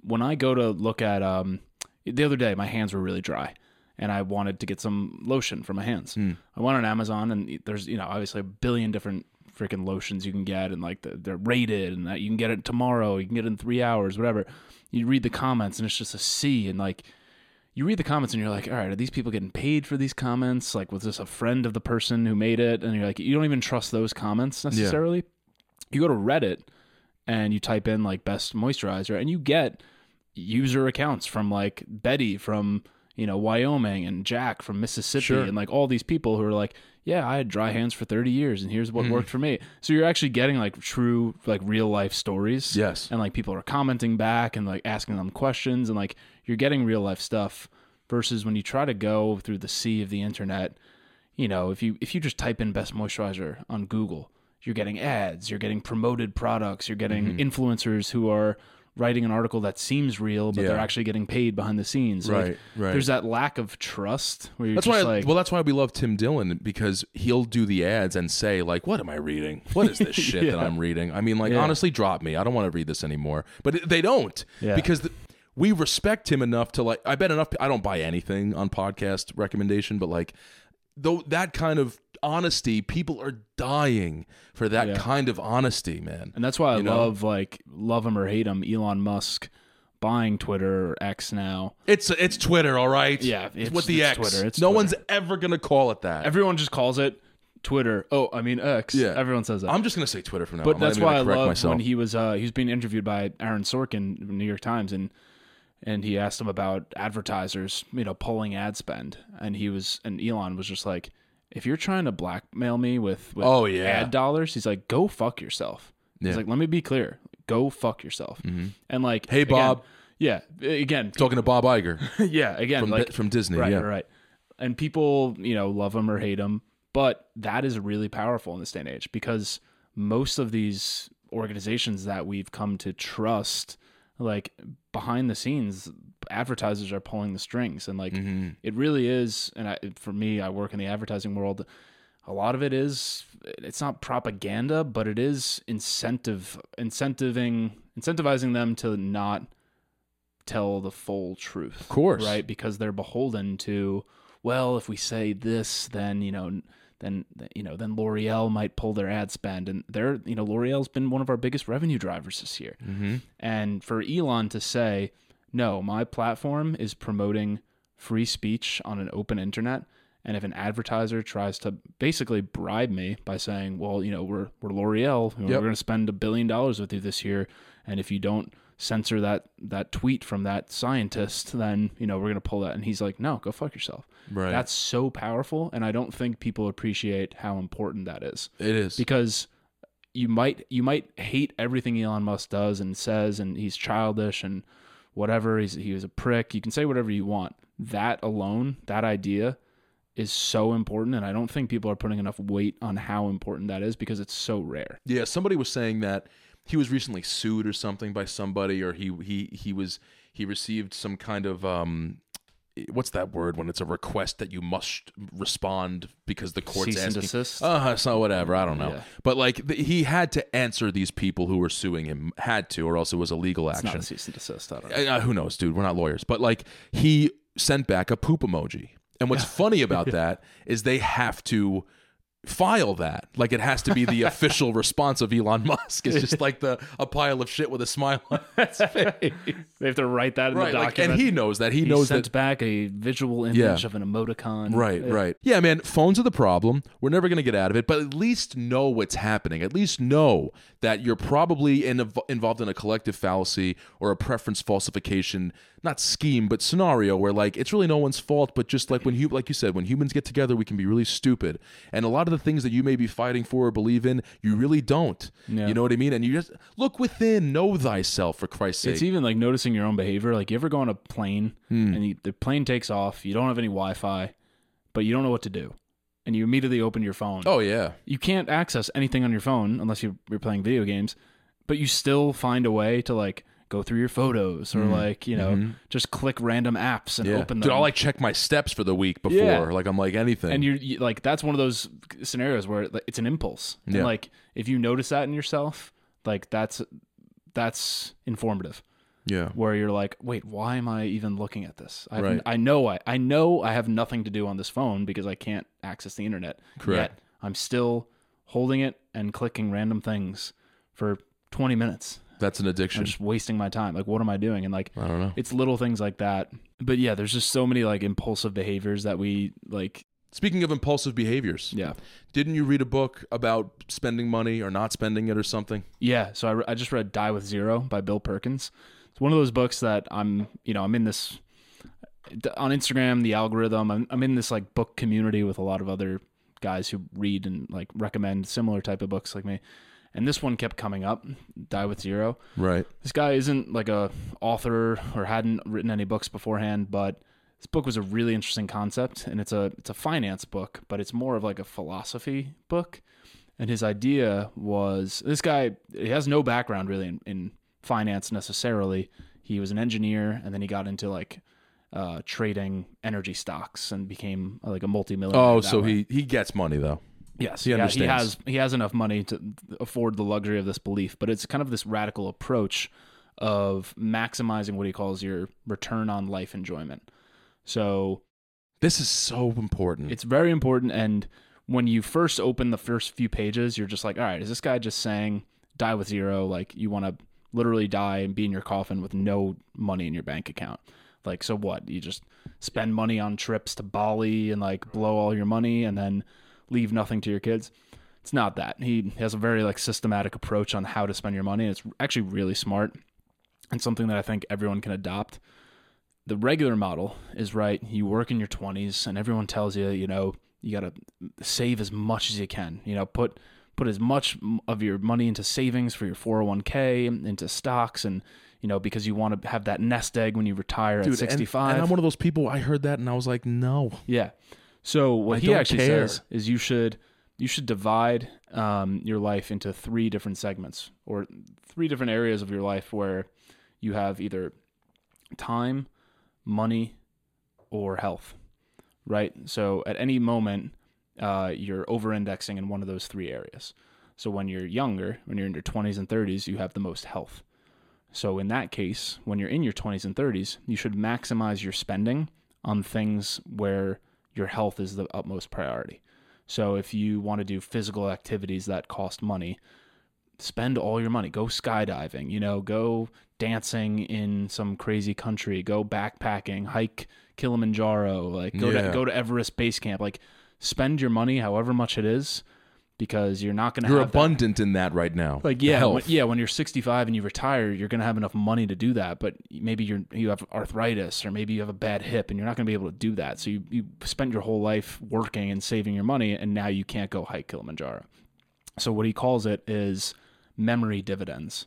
when I go to look at um, the other day, my hands were really dry, and I wanted to get some lotion for my hands. Hmm. I went on Amazon, and there's you know obviously a billion different freaking lotions you can get, and like the, they're rated, and that you can get it tomorrow, you can get it in three hours, whatever. You read the comments, and it's just a sea, and like you read the comments and you're like, all right, are these people getting paid for these comments? Like, was this a friend of the person who made it? And you're like, you don't even trust those comments necessarily. You go to Reddit and you type in like best moisturizer and you get user accounts from like Betty from, you know, Wyoming and Jack from Mississippi Sure. and like all these people who are like, yeah, I had dry hands for 30 years and here's Mm-hmm. what worked for me. So you're actually getting like true, like real life stories yes. and like people are commenting back and like asking them questions and like you're getting real life stuff versus when you try to go through the sea of the internet you know if you if you just type in best moisturizer on google you're getting ads you're getting promoted products you're getting influencers who are writing an article that seems real but they're actually getting paid behind the scenes Like, Right, right. there's that lack of trust where you're That's why. like well, that's why we love Tim Dillon because he'll do the ads and say like, "What am I reading? What is this shit that I'm reading?" I mean, like, Yeah. honestly, drop me. I don't want to read this anymore. But they don't Yeah. because the, we respect him enough to like. I bet enough. I don't buy anything on podcast recommendation, but like, though that kind of honesty, people are dying for that Yeah. kind of honesty, man. And that's why I You know? love like love him or hate him, Elon Musk buying Twitter or X now. It's it's Twitter, all right. Yeah, it's, it's- with the it's X. Twitter, it's no Twitter. one's ever gonna call it that. Everyone just calls it Twitter. Oh, I mean X. Yeah. everyone says that. I'm just gonna say Twitter from now. but on. I'm that's why I correct love myself. when he was uh, he was being interviewed by Aaron Sorkin, New York Times, and and he asked him about advertisers, you know, pulling ad spend, and he was and Elon was just like, if you're trying to blackmail me with, with Oh, yeah. ad dollars, he's like, go fuck yourself. Yeah. He's like, let me be clear, go fuck yourself. Mm-hmm. And like, Hey, again- Bob. yeah, again, talking to Bob Iger yeah, again, from like from Disney. right, yeah, right, right. And people, you know, love him or hate him, but that is really powerful in this day and age because most of these organizations that we've come to trust, like behind the scenes, advertisers are pulling the strings, and like Mm-hmm. it really is. And I, for me, I work in the advertising world. A lot of it is it's not propaganda, but it is incentive incentiving incentivizing them to not tell the full truth of course. right? Because they're beholden to, well, if we say this, then you know, then you know, then L'Oreal might pull their ad spend, and they're you know, L'Oreal's been one of our biggest revenue drivers this year, Mm-hmm. and for Elon to say, no, my platform is promoting free speech on an open internet. And if an advertiser tries to basically bribe me by saying, "Well, you know, we're we're L'Oreal, Yep. we're going to spend a billion dollars with you this year, and if you don't censor that that tweet from that scientist, then you know we're gonna pull that." And he's like, "No, go fuck yourself." Right. That's so powerful, and I don't think people appreciate how important that is it is. because you might you might hate everything Elon Musk does and says, and he's childish and whatever. He's he was a prick. You can say whatever you want. That alone, that idea, is so important, and I don't think people are putting enough weight on how important that is because it's so rare. Yeah, somebody was saying that he was recently sued or something by somebody, or he he he was he received some kind of um, what's that word when it's a request that you must respond because the court's Cease and asking. desist? Uh, so whatever, I don't know. Yeah. But like th- he had to answer these people who were suing him, had to, or else it was a legal It's not action. a cease and desist. I don't know. Uh, who knows, dude? We're not lawyers, but like he sent back a poop emoji. And what's funny about that is they have to file that. Like it has to be the official response of Elon Musk. It's just like the a pile of shit with a smile on its face. They have to write that in right. the Like, document. and he knows that. He, He knows sent that back a visual image Yeah. of an emoticon. Right, Yeah. right. Yeah, man, phones are the problem. We're never going to get out of it, but at least know what's happening. At least know that you're probably in, involved in a collective fallacy or a preference falsification, not scheme, but scenario where like it's really no one's fault, but just like when you like you said, when humans get together, we can be really stupid. And a lot of the things that you may be fighting for or believe in, you really don't. Yeah. You know what I mean? And you just look within, know thyself for Christ's sake. It's even like noticing your own behavior. Like you ever go on a plane Hmm. and you, the plane takes off, you don't have any Wi-Fi, but you don't know what to do, and you immediately open your phone. oh yeah. You can't access anything on your phone unless you- you're playing video games, but you still find a way to like go through your photos or like you know just click random apps and Mm-hmm. Yeah. open them. Dude, I'll like check my steps for the week before. Yeah. Like I'm like anything. and you're you, like that's one of those scenarios where it's an impulse. And, Yeah. like if you notice that in yourself, like that's that's informative. yeah. where you're like, wait, why am I even looking at this? I, Right. I know I, I know I have nothing to do on this phone because I can't access the internet. Correct. Yet I'm still holding it and clicking random things for 20 minutes. That's an addiction. I'm just wasting my time. Like, what am I doing? And like, I don't know. it's little things like that. But yeah, there's just so many like impulsive behaviors that we like. Speaking of impulsive behaviors, Yeah. didn't you read a book about spending money or not spending it or something? Yeah, so I, re- I just read Die with Zero by Bill Perkins. It's one of those books that I'm, you know, I'm in this on Instagram, the algorithm. I'm, I'm in this like book community with a lot of other guys who read and like recommend similar type of books like me. And this one kept coming up, Die with Zero. Right. This guy isn't like a author or hadn't written any books beforehand, but this book was a really interesting concept and it's a it's a finance book, but it's more of like a philosophy book. And his idea was this guy he has no background really in, in finance necessarily. He was an engineer and then he got into like uh, trading energy stocks and became like a multimillionaire. Oh, so way. he he gets money though. Yes, He yeah, he has he has enough money to afford the luxury of this belief, but it's kind of this radical approach of maximizing what he calls your return on life enjoyment. So This is so important. it's very important, and when you first open the first few pages, you're just like, all right, is this guy just saying die with zero? Like you want to literally die and be in your coffin with no money in your bank account? Like so what? You just spend money on trips to Bali and like blow all your money and then leave nothing to your kids. It's not that. He has a very like systematic approach on how to spend your money and it's actually really smart and something that I think everyone can adopt. The regular model is right. You work in your 20s and everyone tells you, you know, you got to save as much as you can. You know, put put as much of your money into savings for your 401k, into stocks and you know, because you want to have that nest egg when you retire Dude, at and- 65. And, I'm one of those people. I heard that and I was like, no. Yeah. So what I he actually care. says is you should you should divide um, your life into three different segments or three different areas of your life where you have either time, money, or health. Right. So at any moment, uh, you're over-indexing in one of those three areas. So when you're younger, when you're in your 20s and 30s, you have the most health. So in that case, when you're in your 20s and 30s, you should maximize your spending on things where your health is the utmost priority. So if you want to do physical activities that cost money, spend all your money. Go skydiving, you know, go dancing in some crazy country, go backpacking, hike Kilimanjaro, like go Yeah. to go to Everest base camp, like spend your money however much it is because you're not going to You're have that- abundant in that right now. like yeah, when, yeah. When you're 65 and you retire, you're gonna have enough money to do that. But maybe you're you have arthritis, or maybe you have a bad hip, and you're not gonna be able to do that. So you you spent your whole life working and saving your money, and now you can't go hike Kilimanjaro. So what he calls it is memory dividends,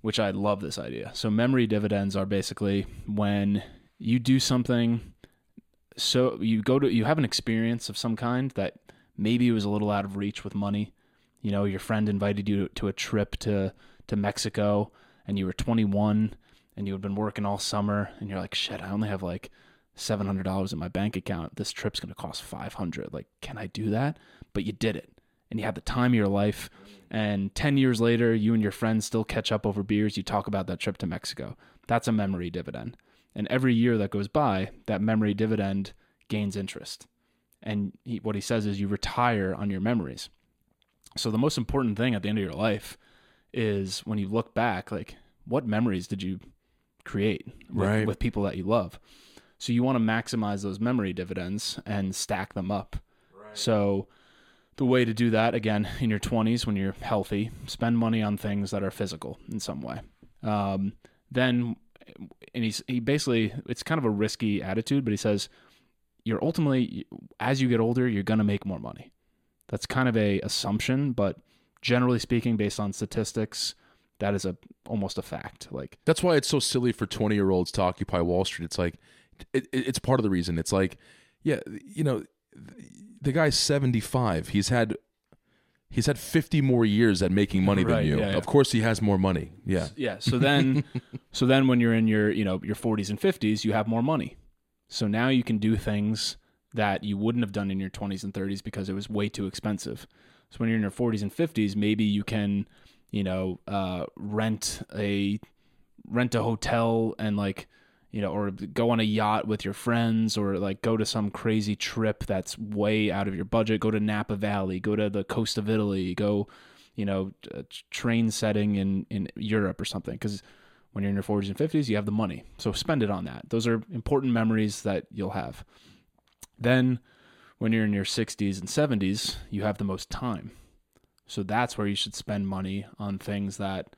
which I love this idea. So memory dividends are basically when you do something. So you go to you have an experience of some kind that maybe it was a little out of reach with money. You know your friend invited you to a trip to to Mexico and you were 21 and you had been working all summer and you're like shit I only have like $700 in my bank account. This trip's going to cost 500 like can I do that? But you did it and you had the time of your life. And 10 years later you and your friends still catch up over beers. You talk about that trip to Mexico. That's a memory dividend. And every year that goes by that memory dividend gains interest and he, what he says is you retire on your memories so the most important thing at the end of your life is when you look back, like what memories did you create with, Right. with people that you love? So you want to maximize those memory dividends and stack them up. So the way to do that again in your 20s when you're healthy, spend money on things that are physical in some way. Um, then and he's he basically it's kind of a risky attitude, but he says you're ultimately as you get older, you're going to make more money. That's kind of a assumption, but generally speaking, based on statistics, that is a almost a fact. Like That's why it's so silly for 20 year olds to occupy Wall Street. It's like, it, it- it's part of the reason. It's like, yeah, you know, the guy's 75. He's had. He's had 50 more years at making money than you. yeah, yeah. Of course he has more money. Yeah. yeah. So then, so then when you're in your you know your 40s and 50s, you have more money. So now you can do things that you wouldn't have done in your 20s and 30s because it was way too expensive. So when you're in your 40s and 50s, maybe you can, you know, uh, rent a rent a hotel and like, you know, or go on a yacht with your friends, or like go to some crazy trip that's way out of your budget. Go to Napa Valley, go to the coast of Italy, go, you know, train setting in in Europe or something. Because when you're in your 40s and 50s, you have the money, so spend it on that. Those are important memories that you'll have. Then, when you're in your 60s and 70s, you have the most time. So that's where you should spend money on things that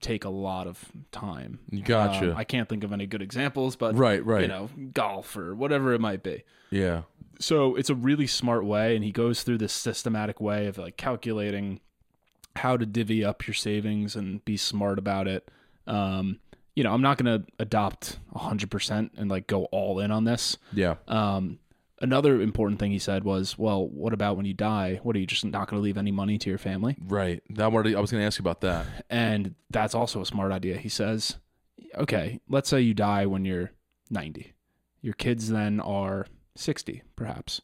take a lot of time. Gotcha. Um, I can't think of any good examples, but Right, right. you know, golf or whatever it might be. yeah. So it's a really smart way, and he goes through this systematic way of like calculating how to divvy up your savings and be smart about it. Um, you know, I'm not going to adopt 100% and like go all in on this. Yeah. Um, another important thing he said was, well, what about when you die? What are you just not going to leave any money to your family? Right. That one, I was going to ask you about that. And that's also a smart idea. He says, okay, let's say you die when you're 90. Your kids then are 60, perhaps.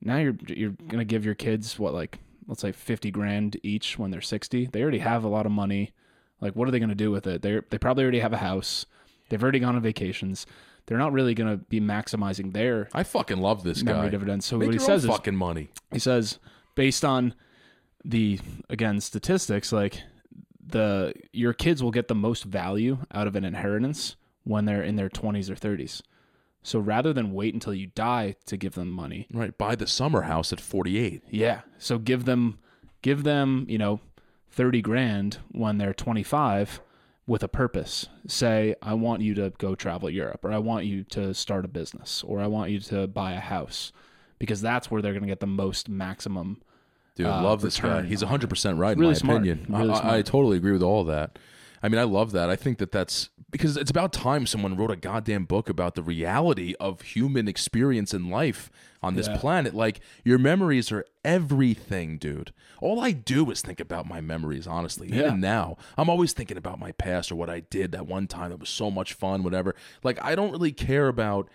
Now you're you're going to give your kids what like let's say 50 grand each when they're 60. They already have a lot of money. Like what are they going to do with it? They they probably already have a house. They've already gone on vacations. They're not really going to be maximizing their I fucking love this memory guy. dividends. So Make what he your says own is fucking money. he says based on the again statistics like the your kids will get the most value out of an inheritance when they're in their 20s or 30s so rather than wait until you die to give them money Right. Buy the summer house at 48. yeah so give them give them you know 30 grand when they're 25 with a purpose say i want you to go travel europe or i want you to start a business or i want you to buy a house because that's where they're going to get the most maximum Dude, uh, love this guy. He's 100% right in Really my smart. opinion. Really I, I totally agree with all that. I mean, I love that. I think that that's because it's about time someone wrote a goddamn book about the reality of human experience in life on this Yeah. planet. Like, your memories are everything, dude. All I do is think about my memories, honestly. Yeah. Even now, I'm always thinking about my past or what I did that one time that was so much fun, whatever. Like, I don't really care about.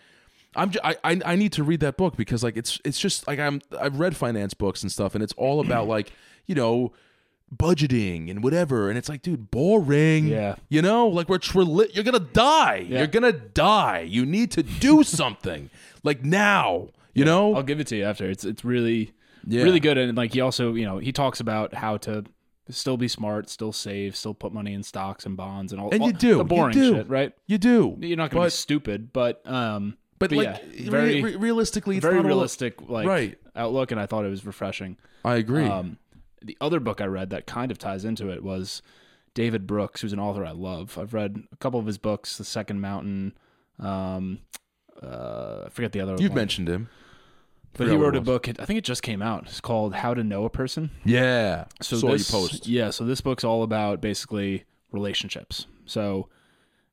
I'm j- I, I I need to read that book because like it's it's just like I'm I've read finance books and stuff and it's all about like you know budgeting and whatever and it's like dude boring Yeah. you know like we're, we're li- you're gonna die Yeah. you're gonna die you need to do something like now you know I'll give it to you after. It's it's really Yeah. really good and like he also, you know, he talks about how to still be smart, still save, still put money in stocks and bonds and all And all you do, the you boring do. shit, right? you do You're not going to be stupid, but um but, but like yeah, very re- realistically it's very all- realistic like Right. outlook and I thought it was refreshing. I agree. Um, the other book I read that kind of ties into it was David Brooks, who's an author I love. I've read a couple of his books, The Second Mountain. Um, uh, I forget the other one. You've one. mentioned him. but he wrote a book. I think it just came out. It's called How to Know a Person. Yeah. So Saw this, you post. Yeah, so this book's all about basically relationships. So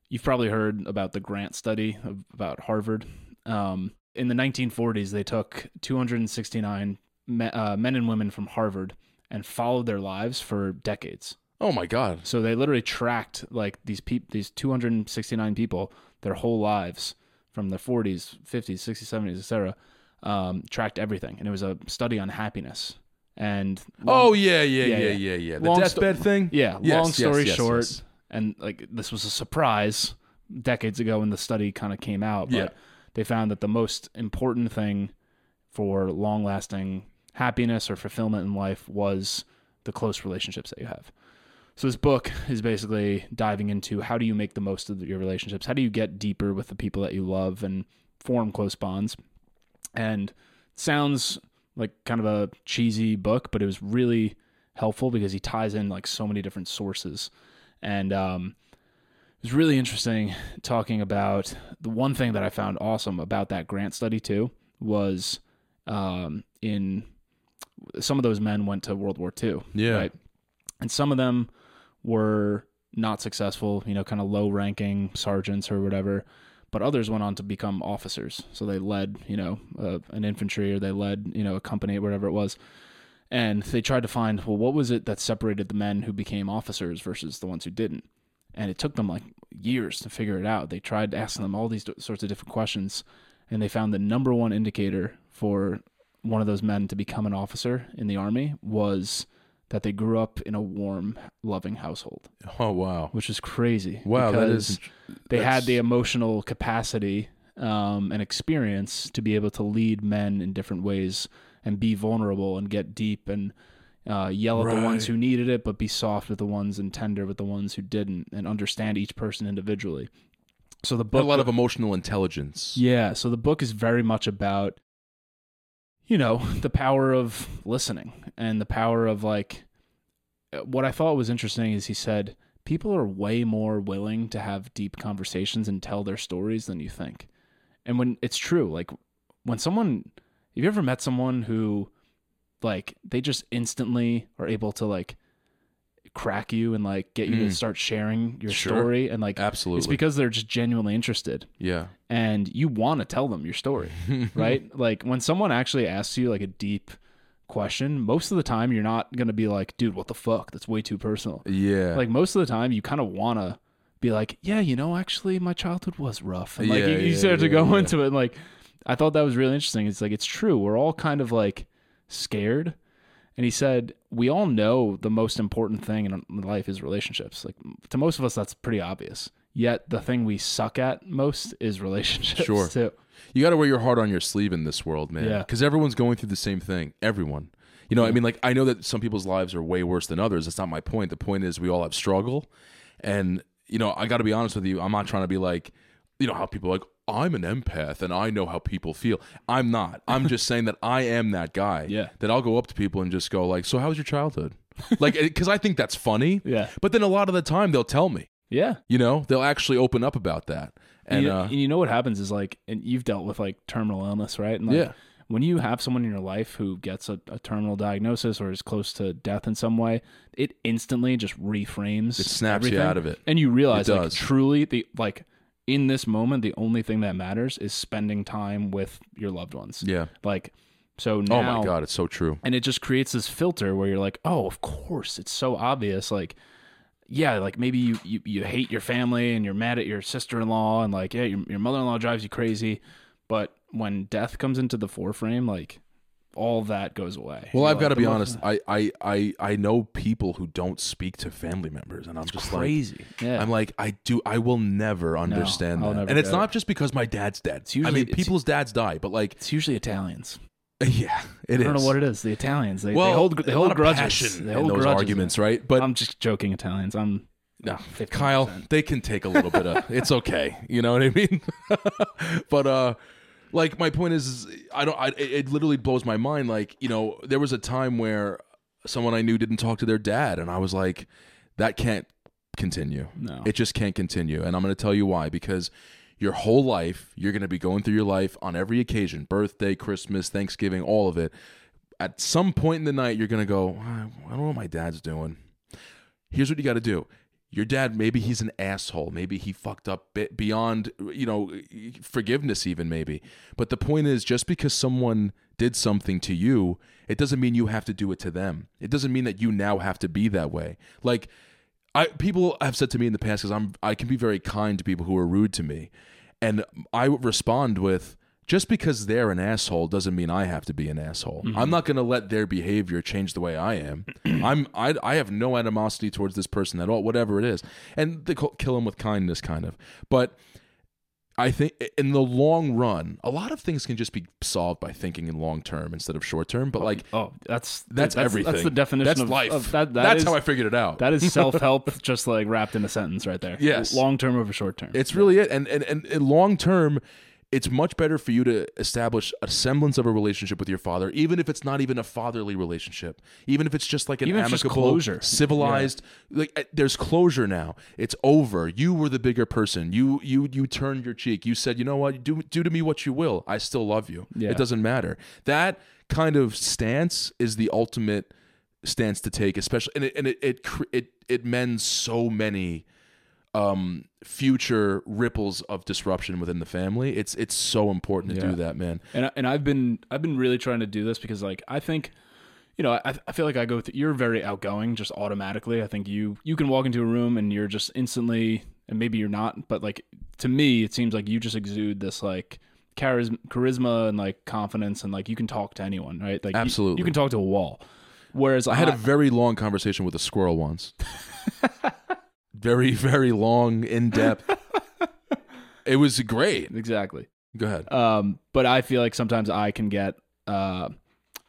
you've probably heard about the Grant study of, about Harvard. Um, in the 1940s, they took 269 me, uh, men and women from Harvard and followed their lives for decades. Oh my God. So they literally tracked like these peop- these 269 people their whole lives from the 40s, 50s, 60s, 70s, etc. Um, tracked everything, and it was a study on happiness. And Oh yeah, yeah, Yeah, yeah, yeah. yeah, yeah. The Long deathbed thing. yeah, Yes, long story yes, short, yes. and like this was a surprise decades ago when the study kind of came out, but Yeah. they found that the most important thing for long-lasting happiness or fulfillment in life was the close relationships that you have. So this book is basically diving into how do you make the most of your relationships? How do you get deeper with the people that you love and form close bonds? And it sounds like kind of a cheesy book, but it was really helpful because he ties in like so many different sources. And um, it was really interesting talking about the one thing that I found awesome about that grant study too was um, in some of those men went to World War II. Yeah. Right. And some of them were not successful, you know, kind of low ranking sergeants or whatever. But others went on to become officers. So they led, you know, uh, an infantry or they led, you know, a company, whatever it was. And they tried to find, well, what was it that separated the men who became officers versus the ones who didn't? And it took them like years to figure it out. They tried asking them all these sorts of different questions, and they found the number one indicator for one of those men to become an officer in the army was that they grew up in a warm, loving household, Oh wow. which is crazy. Wow, that because is. They had the emotional capacity um, and experience to be able to lead men in different ways and be vulnerable and get deep and uh, yell at the ones who needed it, but be soft with the ones and tender with the ones who didn't, and understand each person individually. So the book, a lot of emotional intelligence. yeah. So the book is very much about, you know, the power of listening and the power of like, what I thought was interesting is he said people are way more willing to have deep conversations and tell their stories than you think. And when it's true, like when someone, have you ever met someone who, like, they just instantly are able to like crack you and like get you to Mm. start sharing your Sure. story and like Absolutely. it's because they're just genuinely interested yeah. and you want to tell them your story, right? like when someone actually asks you like a deep question, most of the time you're not to be like, dude, what the fuck? That's way too personal. Yeah. Like most of the time you kind of want to be like, yeah, you know, actually my childhood was rough. And like Yeah, you, you yeah, start to go yeah. into it and like I thought that was really interesting. It's like it's true. We're all kind of like scared. And he said, we all know the most important thing in life is relationships. Like to most of us that's pretty obvious. Yet the thing we suck at most is relationships Sure. too. you got to wear your heart on your sleeve in this world, man. Yeah. Because everyone's going through the same thing. Everyone. You know, I mean, like, I know that some people's lives are way worse than others. That's not my point. The point is, we all have struggle. And, you know, I got to be honest with you. I'm not trying to be like, you know, how people are like, I'm an empath and I know how people feel. I'm not. I'm just saying that I am that guy. Yeah. That I'll go up to people and just go, like, so how was your childhood? like, because I think that's funny. Yeah. But then a lot of the time they'll tell me, Yeah. you know, they'll actually open up about that. And, you, uh, and you know what happens is like, and you've dealt with like terminal illness, right? And like, Yeah. When you have someone in your life who gets a, a terminal diagnosis or is close to death in some way, it instantly just reframes. It snaps you out of it. and you realize It like does. truly the like in this moment the only thing that matters is spending time with your loved ones. yeah. Like so now Oh my God, it's so true. and it just creates this filter where you're like, oh, of course, it's so obvious. Like, yeah, like maybe you, you, you hate your family and you're mad at your sister in law and like, yeah, your, your mother in law drives you crazy. But when death comes into the foreframe, like all that goes away. Well, You're I've got to be honest. I, I, I, I know people who don't speak to family members, and I'm just crazy. like, yeah. I'm like, I do. I will never understand I'll that. never and it's get not just because my dad's dead. It's usually- I mean, people's dads die, but like, it's usually Italians. yeah, it I don't know what it is. The Italians. They, well, they hold they hold grudges. They hold those grudges. arguments, right? But I'm just joking. Italians. I'm no, 50%. Kyle, they can take a little bit of. It's okay. You know what I mean? but uh, like my point is, is I don't. I, it it literally blows my mind. Like you know, there was a time where someone I knew didn't talk to their dad, and I was like, that can't continue. No. it just can't continue. And I'm going to tell you why. Because your whole life, you're going to be going through your life on every occasion, birthday, Christmas, Thanksgiving, all of it. At some point in the night, you're going to go, I don't know what my dad's doing. Here's what you got to do. Your dad, maybe he's an asshole. Maybe he fucked up beyond, you know, forgiveness, even maybe. But the point is, just because someone did something to you, it doesn't mean you have to do it to them. It doesn't mean that you now have to be that way. Like, I people have said to me in the past because I'm I can be very kind to people who are rude to me, and I respond with just because they're an asshole doesn't mean I have to be an asshole. I'm mm-hmm. not going to let their behavior change the way I am. I'm I I have no animosity towards this person at all, whatever it is, and they call- kill him with kindness, kind of. But I think in the long run, a lot of things can just be solved by thinking in long term instead of short term. But oh, like Oh, that's that's, everything. That's the definition That's of life. of that, that that's is- how I figured it out. That is self help, just like wrapped in a sentence right there. Yes. long term over short term. It's really it. And and, and, and long term, it's much better for you to establish a semblance of a relationship with your father, even if it's not even a fatherly relationship, even if it's just like an Even amicable, closure. civilized. Like uh, there's closure now. It's over. You were the bigger person. You you you turned your cheek. You said, you know what, do do to me what you will. I still love you. Yeah. It doesn't matter. That kind of stance is the ultimate stance to take, especially and it and it it it, it mends so many um future ripples of disruption within the family. It's it's so important to Yeah. do that man. And I- and I've been I've been really trying to do this because like I think you know I, I feel like I go through you're very outgoing just automatically. I think you you can walk into a room and you're just instantly and maybe you're not but like to me it seems like you just exude this like charisma charisma and like confidence and like you can talk to anyone right? Like Absolutely. you, can talk to a wall. Whereas i had a very long conversation with a squirrel once very very long in depth it was great exactly go ahead Um, but I feel like sometimes I can get, uh,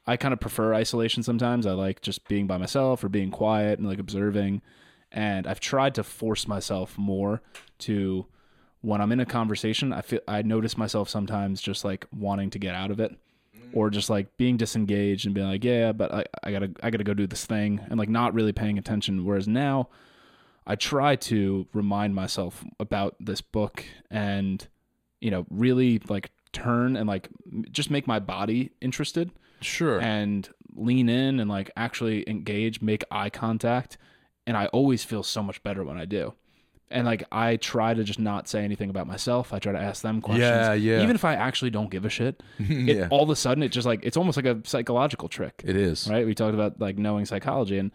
I kind of prefer isolation sometimes. I like just being by myself or being quiet and like observing. And I've tried to force myself more to when I'm in a conversation, I feel I notice myself sometimes just like wanting to get out of it or just like being disengaged and being like, yeah, but I, I gotta, I gotta go do this thing and like not really paying attention. Whereas now I try to remind myself about this book and you know, really like turn and like just make my body interested sure and lean in and like actually engage, make eye contact. And I always feel so much better when I do. And like I try to just not say anything about myself. I try to ask them questions. Yeah, yeah. Even if I actually don't give a shit, it, yeah all of a sudden it just like it's almost like a psychological trick it is right? We talked about like knowing psychology and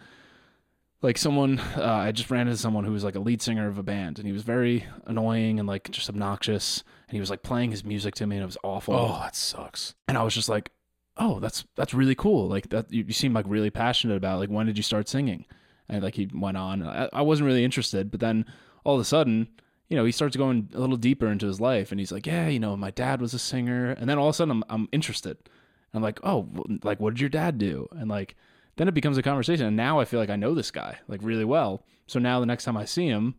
like someone uh, I just ran into someone who was like a lead singer of a band and he was very annoying and like just obnoxious and he was like playing his music to me and it was awful. oh that sucks And I was just like, "Oh, that's that's really cool. Like that you, you seem like really passionate about. it. Like when did you start singing?" And like he went on. I, I wasn't really interested, but then all of a sudden, you know, he starts going a little deeper into his life and he's like, "Yeah, you know, my dad was a singer." And then all of a sudden I'm I'm interested. I'm like, "Oh, like what did your dad do?" And like then it becomes a conversation and now I feel like I know this guy like really well. So now the next time I see him,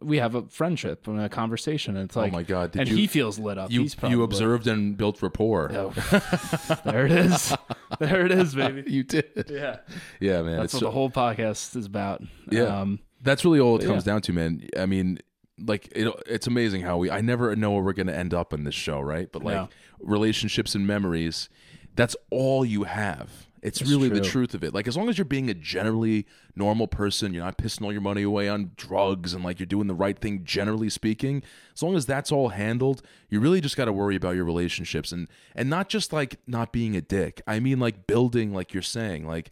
we have a friendship and a conversation and it's like oh my god did and you he feels lit up. you, probably you observed and built rapport Oh, there it is. There it is, baby. you did Yeah, yeah man that's it's what so- the whole podcast is about. Yeah. um, That's really all it comes down to, man. I mean, like it, it's amazing how we. I never know where we're going to end up in this show, right? But like No. relationships and memories, that's all you have. It's, It's really the truth of it. Like as long as you're being a generally normal person, you're not pissing all your money away on drugs, and like you're doing the right thing, generally speaking. As long as that's all handled, you really just got to worry about your relationships and and not just like not being a dick. I mean, like building, like you're saying, like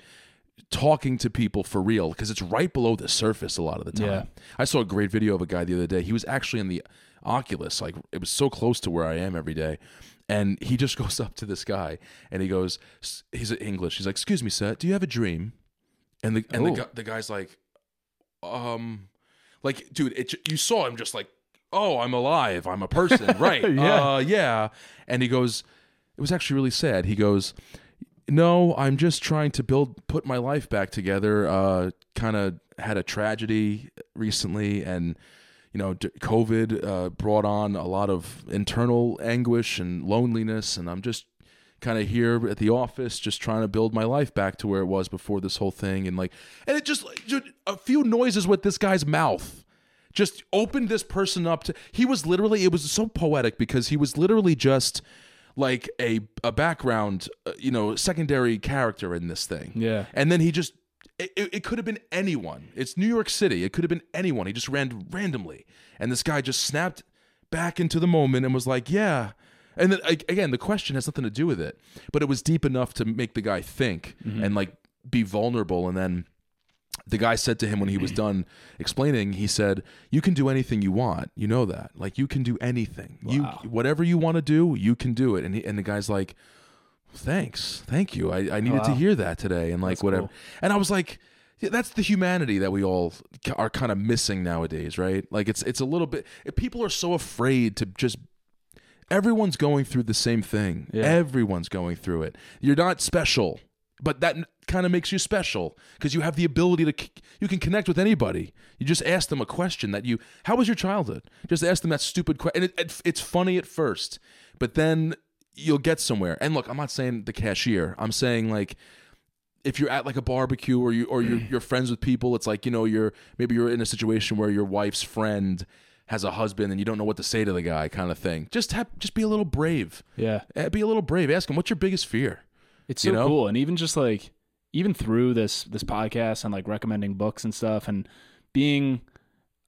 talking to people for real because it's right below the surface a lot of the time. Yeah. I saw a great video of a guy the other day. He was actually in the Oculus, like it was so close to where I am every day. And he just goes up to this guy and he goes, he's English. He's like, "Excuse me, sir, do you have a dream?" And the and the, Ooh. gu- the guy's like, um, like, dude, it, you saw him just like, oh, I'm alive, I'm a person, right? Yeah. uh, yeah. And he goes, it was actually really sad. He goes, no, I'm just trying to build, put my life back together. Uh, kind of had a tragedy recently, and you know, COVID uh, brought on a lot of internal anguish and loneliness, and I'm just kind of here at the office, just trying to build my life back to where it was before this whole thing, and like, and it just just a few noises with this guy's mouth just opened this person up to. He was literally. It was so poetic because he was literally just like a a background, uh, you know, secondary character in this thing. Yeah. And then he just it, it, it could have been anyone. It's New York City. It could have been anyone. He just ran randomly. And this guy just snapped back into the moment and was like, "Yeah." And then again, the question has nothing to do with it, but it was deep enough to make the guy think mm-hmm. and like be vulnerable and then the guy said to him when he was done explaining, he said, "You can do anything you want. You know that. Like you can do anything. Wow. You whatever you want to do, you can do it." And he, and the guy's like, "Thanks, thank you. I, I needed to hear that today." And like That's whatever. cool. And I was like, yeah, "That's the humanity that we all are kind of missing nowadays, right? Like it's it's a little bit. People are so afraid to just." Everyone's going through the same thing. Yeah. Everyone's going through it. You're not special, but that kind of makes you special because you have the ability to you can connect with anybody. You just ask them a question that you how was your childhood? Just ask them that stupid question. And it, it, it's funny at first, but then you'll get somewhere. And look, I'm not saying the cashier. I'm saying like if you're at like a barbecue or you or you're, you're friends with people, it's like you know you're maybe you're in a situation where your wife's friend has a husband and you don't know what to say to the guy, kind of thing. Just have just be a little brave. Yeah. Eh, Be a little brave. Ask him what's your biggest fear. It's so You know? cool, and even just like even through this this podcast and like recommending books and stuff, and being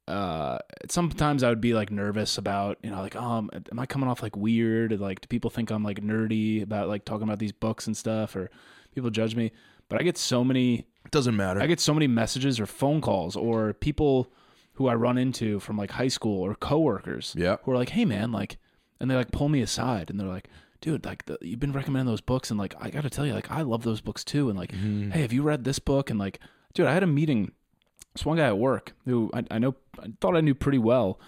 uh sometimes I would be like nervous about you know like um am I coming off like weird like do people think I'm like nerdy about like talking about these books and stuff or people judge me but I get so many It doesn't matter. I get so many messages or phone calls or people who I run into from like high school or coworkers Yeah. who are like, "Hey man, like," and they like pull me aside and they're like, "Dude, like the, you've been recommending those books and like I got to tell you, like I love those books too." And like, Mm-hmm. "Hey, have you read this book?" And like, dude, I had a meeting. This one guy at work who I, I know, I thought I knew pretty well.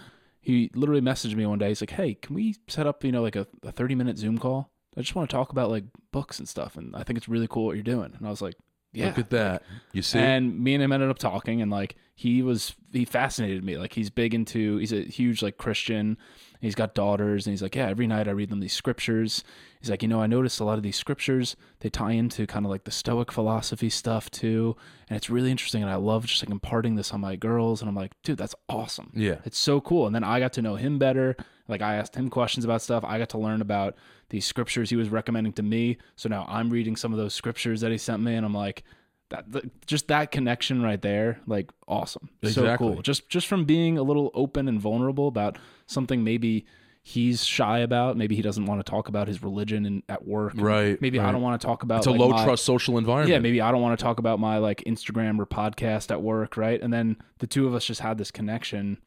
He literally messaged me one day. He's like, "Hey, can we set up, you know, like a, a thirty minute Zoom call? I just want to talk about like books and stuff, and I think it's really cool what you're doing." And I was like, "Yeah, Look at that. You see? and me and him ended up talking, and like he was, he fascinated me. Like he's big into, he's a huge like Christian. He's got daughters, and he's like, yeah, every night I read them these scriptures. He's like, you know, I noticed a lot of these scriptures they tie into kind of like the Stoic philosophy stuff too, and it's really interesting. And I love just like imparting this on my girls, and I'm like, dude, that's awesome. yeah. It's so cool. And then I got to know him better. Like I asked him questions about stuff. I got to learn about these scriptures he was recommending to me. So now I'm reading some of those scriptures that he sent me, and I'm like, that th- just that connection right there, like awesome, so cool. Just just from being a little open and vulnerable about something maybe he's shy about. Maybe he doesn't want to talk about his religion and at work. Right, Maybe I don't want to talk about It's a like, low my- trust social environment. yeah, maybe I don't want to talk about my like Instagram or podcast at work, right? And then the two of us just had this connection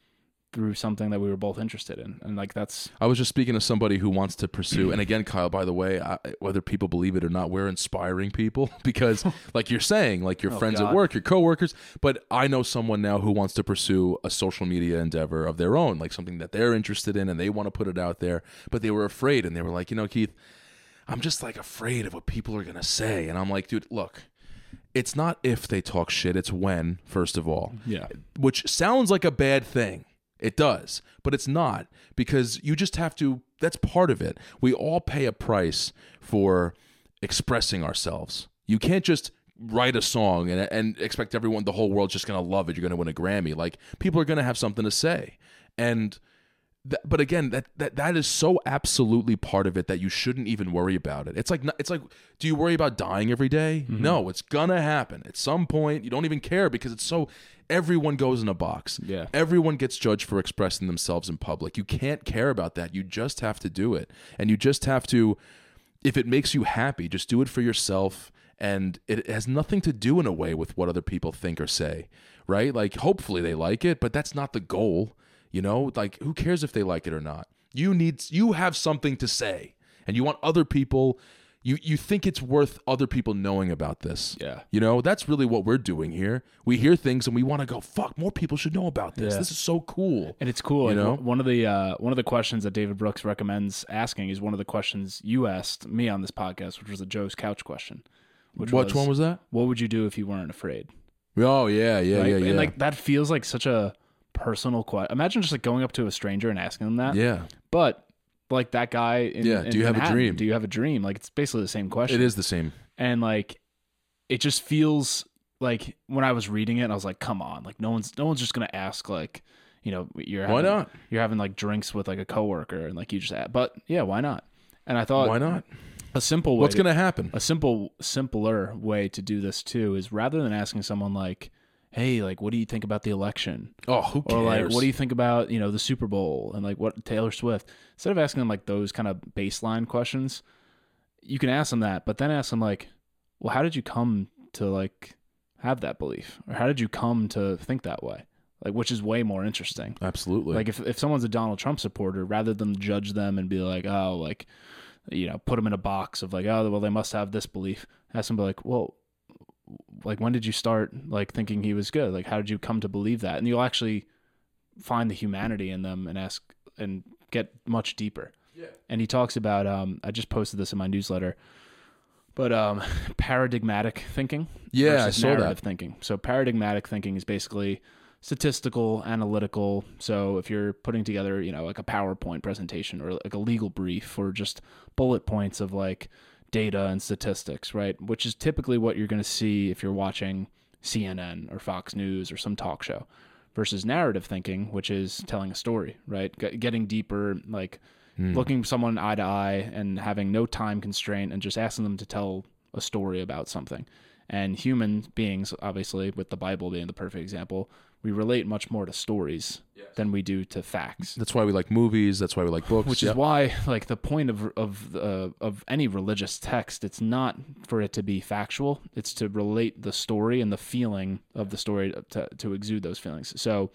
through something that we were both interested in, and like that's I was just speaking to somebody who wants to pursue, and again, Kyle, by the way, I, whether people believe it or not, we're inspiring people because, like you're saying, like your oh, friends at Oh, work, your coworkers, but I know someone now who wants to pursue a social media endeavor of their own, like something that they're interested in and they want to put it out there, but they were afraid and they were like, you know, Keith, I'm just like afraid of what people are going to say. And I'm like, dude, look, it's not if they talk shit, it's when, first of all yeah, which sounds like a bad thing. It does, but it's not because you just have to. That's part of it. We all pay a price for expressing ourselves. You can't just write a song and, and expect everyone, the whole world's just going to love it. You're going to win a Grammy. Like people are going to have something to say, and th- but again, that that that is so absolutely part of it that you shouldn't even worry about it. It's like it's like, do you worry about dying every day? Mm-hmm. No, it's gonna happen at some point. You don't even care because it's so. Everyone goes in a box. Yeah. Everyone gets judged for expressing themselves in public. You can't care about that. You just have to do it, and you just have to. If it makes you happy, just do it for yourself. And it has nothing to do in a way with what other people think or say, right? Like, hopefully they like it, but that's not the goal. You know, like who cares if they like it or not? You need you have something to say, and you want other people. You you think it's worth other people knowing about this? Yeah. You know, that's really what we're doing here. We hear things and we want to go, fuck, more people should know about this. Yeah. This is so cool. and it's cool. You know? one- of the uh, one of the questions that David Brooks recommends asking is one of the questions you asked me on this podcast, which was a Joe's couch question. Which Which one was that? What would you do if you weren't afraid? Oh yeah, yeah, right? yeah, yeah. And like that feels like such a personal question. Imagine just like going up to a stranger and asking them that. Yeah. But like that guy. In, Yeah, in do you have a dream? Do you have a dream? Like it's basically the same question. It is the same. and like it just feels like when I was reading it, I was like, come on, like no one's no one's just gonna ask like, you know, you're Why not? You're having like drinks with like a coworker and like you just but yeah, why not? And I thought Why not? a simple way What's to- to happen? a simple simpler way to do this too is rather than asking someone like hey like what do you think about the election Oh, who cares? or like what do you think about you know the super bowl and like what taylor swift instead of asking them like those kind of baseline questions you can ask them that but then ask them like well how did you come to like have that belief or how did you come to think that way like which is way more interesting Absolutely. like if, if someone's a Donald Trump supporter, rather than judge them and be like, oh, like, you know, put them in a box of like, oh, well, they must have this belief. Ask them, be like, well, like, when did you start like thinking he was good? Like, how did you come to believe that? And you'll actually find the humanity in them and ask and get much deeper. Yeah. And he talks about, um, I just posted this in my newsletter, but um, paradigmatic thinking yeah, I saw narrative that. thinking. So paradigmatic thinking is basically statistical, analytical. So if you're putting together, you know, like a PowerPoint presentation or like a legal brief or just bullet points of like data and statistics, right? Which is typically what you're going to see if you're watching CNN or Fox News or some talk show versus narrative thinking, which is telling a story, right? Get- Getting deeper, like Hmm. looking someone eye to eye and having no time constraint and just asking them to tell a story about something. And human beings, obviously, with the Bible being the perfect example, we relate much more to stories than we do to facts. That's why we like movies. That's why we like books. Which Yep. is why, like, the point of of uh, of any religious text, it's not for it to be factual. It's to relate the story and the feeling of the story to to exude those feelings. So,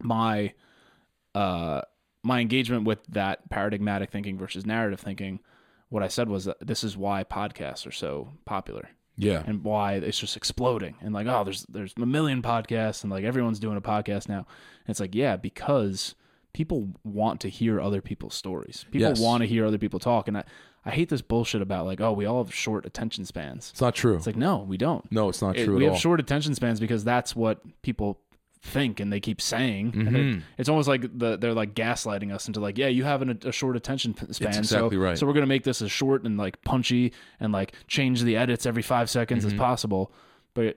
my uh my engagement with that paradigmatic thinking versus narrative thinking, what I said was that this is why podcasts are so popular yeah. and why it's just exploding and like oh there's there's a million podcasts and like everyone's doing a podcast now and it's like yeah because people want to hear other people's stories people Yes. want to hear other people talk and I, I hate this bullshit about like oh we all have short attention spans It's not true. it's like no we don't no, it's not It- true we have all. short attention spans because that's what people think and they keep saying and Mhm. it, it's almost like the, they're like gaslighting us into like yeah you have an, a short attention span exactly so right. so we're gonna make this as short and like punchy and like change the edits every five seconds Mm-hmm. as possible but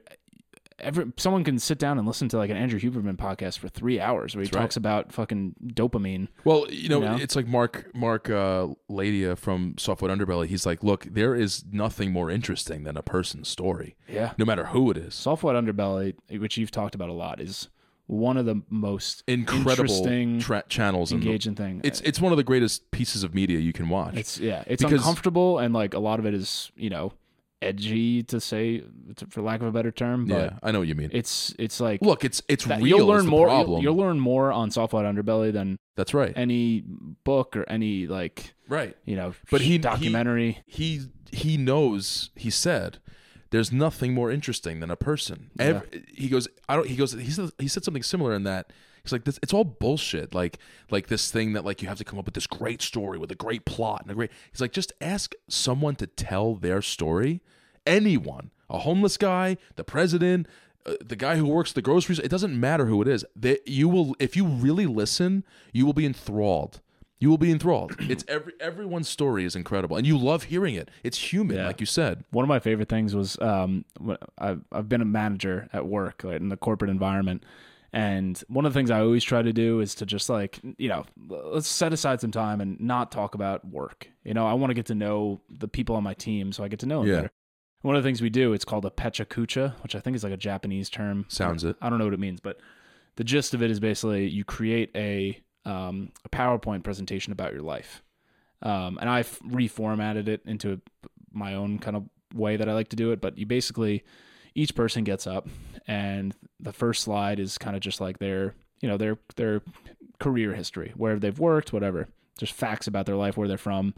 every someone can sit down and listen to like an Andrew Huberman podcast for three hours where he That's right. talks about fucking dopamine Well, you know, You know? it's like Mark Mark uh, Laita from Soft White Underbelly. He's like, look, there is nothing more interesting than a person's story, yeah no matter who it is. soft white underbelly which you've talked about a lot is one of the most Incredible interesting tra- channels and engaging thing it's it's one of the greatest pieces of media you can watch. It's yeah, it's Because- uncomfortable and like a lot of it is you know edgy to say, for lack of a better term. But yeah, I know what you mean. it's it's like Look, it's it's that- real. you'll learn the more. You'll, you'll learn more on Soft White Underbelly than That's right. any book or any like right. you know But he- he- documentary. he he knows he said there's nothing more interesting than a person. Ev- he goes i don't he goes he said, he said something similar in that he's like this it's all bullshit. Like like this thing that like you have to come up with this great story with a great plot and a great he's like just ask someone to tell their story. Anyone. A homeless guy the president uh, the guy who works the groceries it doesn't matter who it is. They, you will if you really listen you will be enthralled you will be enthralled. It's every everyone's story is incredible, and you love hearing it. It's human, Yeah. like you said. One of my favorite things was um, I've I've been a manager at work like, in the corporate environment, and one of the things I always try to do is to just like you know let's set aside some time and not talk about work. You know, I want to get to know the people on my team, so I get to know them Yeah. better. One of the things we do, it's called a pecha kucha, which I think is like a Japanese term. Sounds it. I don't know what it means, but the gist of it is basically you create a um, a PowerPoint presentation about your life, um, and I've reformatted it into my own kind of way that I like to do it. But you basically each person gets up, and the first slide is kind of just like their you know their their career history, where they've worked, whatever, just facts about their life, where they're from.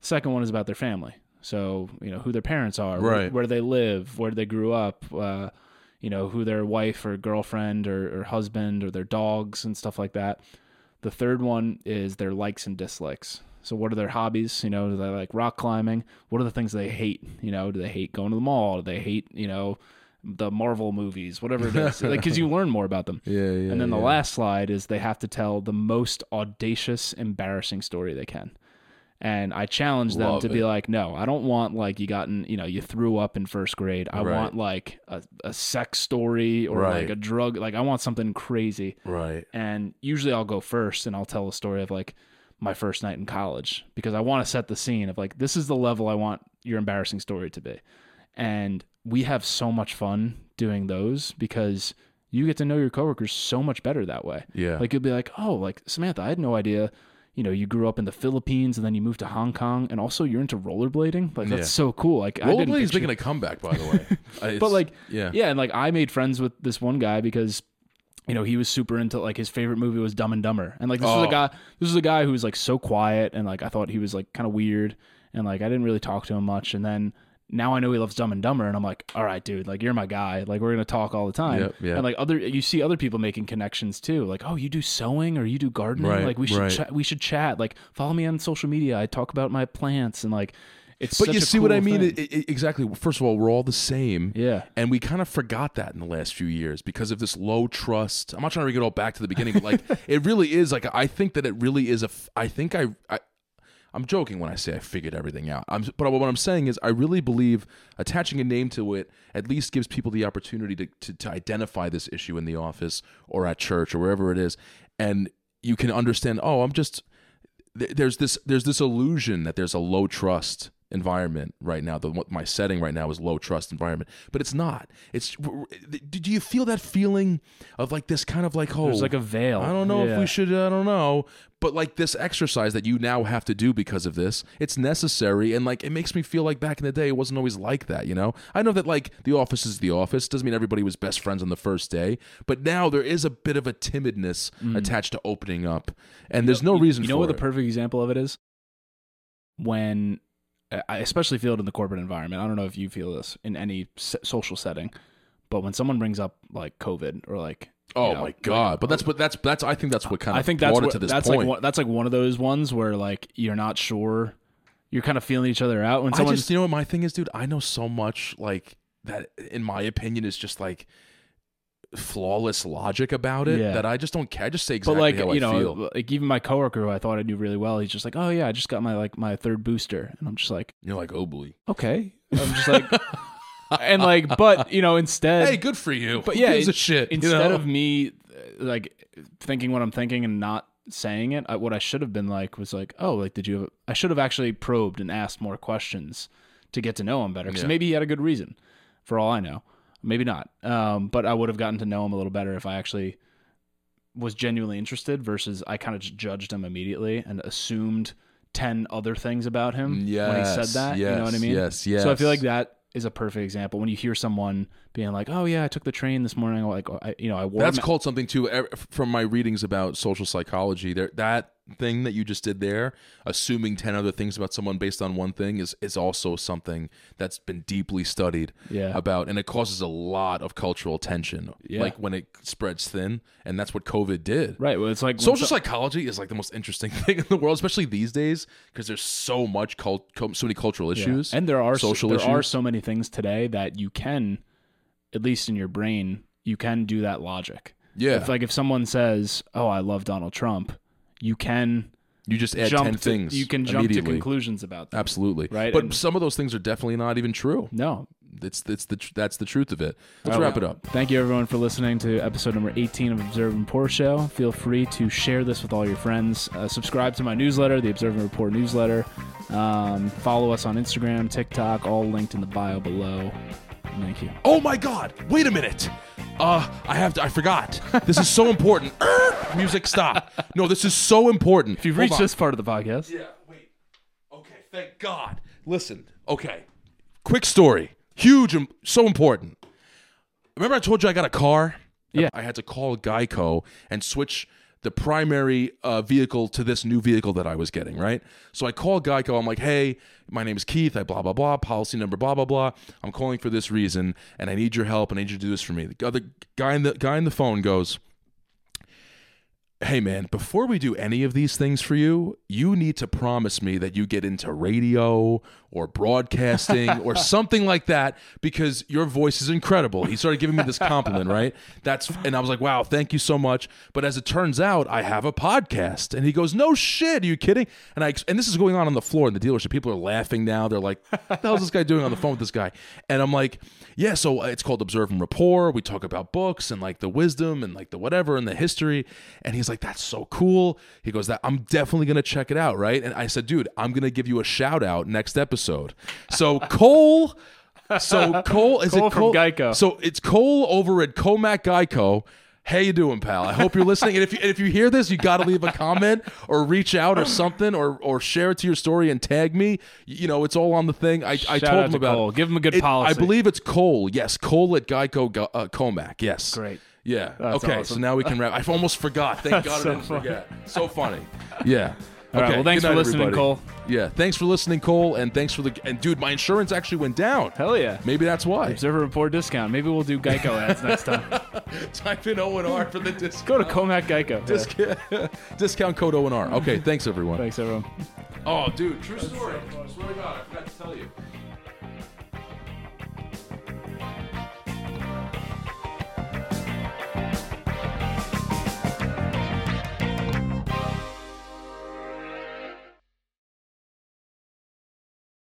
Second one is about their family, so you know who their parents are, where- where, they live, where they grew up. Uh, you know who their wife or girlfriend or, or husband or their dogs and stuff like that the third one is their likes and dislikes. So what are their hobbies? You know do they like rock climbing? What are the things they hate? You know do they hate going to the mall? Do they hate you know the Marvel movies, whatever it is, like because you learn more about them. Yeah, yeah. and then the last slide is they have to tell the most audacious, embarrassing story they can. And I challenge them Love to be it. like, no, I don't want like you gotten, you know, you threw up in first grade. I Right. want like a, a sex story or Right. like a drug. Like I want something crazy. Right. And usually I'll go first and I'll tell a story of like my first night in college because I want to set the scene of like this is the level I want your embarrassing story to be. And we have so much fun doing those because you get to know your coworkers so much better that way. Yeah. Like you'll be like, "Oh, like Samantha, I had no idea, you know, you grew up in the Philippines and then you moved to Hong Kong and also you're into rollerblading? Like that's Yeah. so cool." Like Rollerblading's making a comeback, by the way. But like yeah. yeah, and like I made friends with this one guy because you know he was super into like his favorite movie was Dumb and Dumber, and like this was Oh. a guy this was a guy who was like so quiet and like I thought he was like kind of weird and like I didn't really talk to him much, and then now I know he loves Dumb and Dumber, and I'm like, all right, dude, like you're my guy, like we're gonna talk all the time, Yep, yeah. and like other you see other people making connections too, like oh you do sewing or you do gardening, Right, like we should right. chat, we should chat, like follow me on social media, I talk about my plants and like it's But you see what I mean? thing. I- I- exactly. First of all, we're all the same. yeah. And we kind of forgot that in the last few years because of this low trust. I'm not trying to get all back to the beginning, but like it really is like I think that it really is a. I think I. I I'm joking when I say I figured everything out. I'm, but what I'm saying is, I really believe attaching a name to it at least gives people the opportunity to, to, to identify this issue in the office or at church or wherever it is, and you can understand. Oh, I'm just there's this there's this illusion that there's a low trust environment right now the what my setting right now is low trust environment but it's not it's do you feel that feeling of like this kind of like oh There's like a veil. I don't know if we should I don't know but like this exercise that you now have to do because of this it's necessary and like it makes me feel like back in the day it wasn't always like that you know I know that like the office is the office doesn't mean everybody was best friends on the first day but now there is a bit of a timidness attached to opening up and there's no reason Mm. You know what the perfect example of it is? When Uh, I especially feel it in the corporate environment. I don't know if you feel this in any social setting, but when someone brings up like COVID or like Oh you know, my like, god! But that's what that's that's I think that's what kind of I think that's what, it to this that's point. like one, that's like one of those ones where like you're not sure, you're kind of feeling each other out when I someone just you know what my thing is, dude. I know so much like that. In my opinion, is just like flawless logic about it Yeah. that I just don't care. I just say But exactly like how you I know, feel. like even my coworker who I thought I knew really well, he's just like, "Oh yeah, I just got my like my third booster," and I'm just like, You're like, oh boy. "Okay," I'm just like, and like, but you know, instead, Hey, good for you. But yeah, a shit. you instead know? of me uh, like thinking what I'm thinking and not saying it, I, what I should have been like was like, oh, like did you? Have, I should have actually probed and asked more questions to get to know him better because Yeah. maybe he had a good reason, for all I know. Maybe not. Um, but I would have gotten to know him a little better if I actually was genuinely interested versus I kind of just judged him immediately and assumed 10 other things about him when he said Yes, that. you know what I mean? yes, yes. So I feel like that is a perfect example when you hear someone being like, "Oh yeah, I took the train this morning." Like, I, you know, I wore. That's ma- called something too. From my readings about social psychology, there that thing that you just did there, assuming ten other things about someone based on one thing, is is also something that's been deeply studied Yeah. about, and it causes a lot of cultural tension. Yeah. Like when it spreads thin, and that's what COVID did. right. Well, it's like Social so- psychology is like the most interesting thing in the world, especially these days, because there's so much cult, so many cultural Yeah. issues, and there are social there issues. are so many things today that you can, at least in your brain, you can do that logic. yeah, If like if someone says, "Oh, I love Donald Trump," you can you just add ten to, things. You can jump to conclusions about that. Absolutely, Right, But and- some of those things are definitely not even true. No, It's it's the tr- that's the truth of it. Let's right. wrap it up. Thank you, everyone, for listening to episode number 18 of Observe and Rapport Show. Feel free to share this with all your friends. Uh, subscribe to my newsletter, the Observe and Rapport newsletter. Um, follow us on Instagram, TikTok, all linked in the bio below. Thank you. Oh my God! Wait a minute. Uh, I have to. I forgot. This is so important. Er, music, stop. No, this is so important. If you've Hold reached on. this part of the podcast, Yeah, wait. Okay, thank God. Listen, okay. Quick story. Huge and so important. Remember I told you I got a car? Yeah. I had to call Geico and switch the primary uh, vehicle to this new vehicle that I was getting, right? So I call Geico. I'm like, hey, my name is Keith. I blah, blah, blah, policy number, blah, blah, blah. I'm calling for this reason, and I need your help, and I need you to do this for me. The other guy in the, guy in the phone goes, hey man, before we do any of these things for you, you need to promise me that you get into radio or broadcasting or something like that because your voice is incredible. He started giving me this compliment, right? That's and I was like, "Wow, thank you so much." But as it turns out, I have a podcast. And he goes, "No shit, are you kidding?" And I and this is going on on the floor in the dealership. People are laughing now. They're like, "What the hell is this guy doing on the phone with this guy?" And I'm like, "Yeah, so it's called Observe and Rapport. We talk about books and like the wisdom and like the whatever and the history." And he's like, "That's so cool." He goes, "That I'm definitely going to check it out, right?" And I said, "Dude, I'm going to give you a shout out next episode." So Cole so Cole is Cole it from Cole Geico. So it's Cole over at Comac Geico. How you doing, pal? I hope you're listening. And if you, and if you hear this, you got to leave a comment or reach out or something or or share it to your story and tag me. You know, it's all on the thing. I, I told him to about Cole. it. Give him a good It- policy. I believe it's Cole. Yes, Cole at Geico uh, Comac. Yes. Great. Yeah. That's okay. So now we can wrap. I almost forgot. Thank God so I didn't funny. forget. So funny. Yeah. All right, okay. well, thanks good for listening, everybody. Cole. Yeah. Thanks for listening, Cole, and thanks for the and dude, my insurance actually went down. Hell yeah. Maybe that's why. Observer Report discount. Maybe we'll do Geico ads next time. Type in O and R for the discount. Go to Comac Geico. Discount, discount code O and R. Okay, thanks everyone. Thanks, everyone. Oh, dude, true story. I swear to God, I forgot to tell you.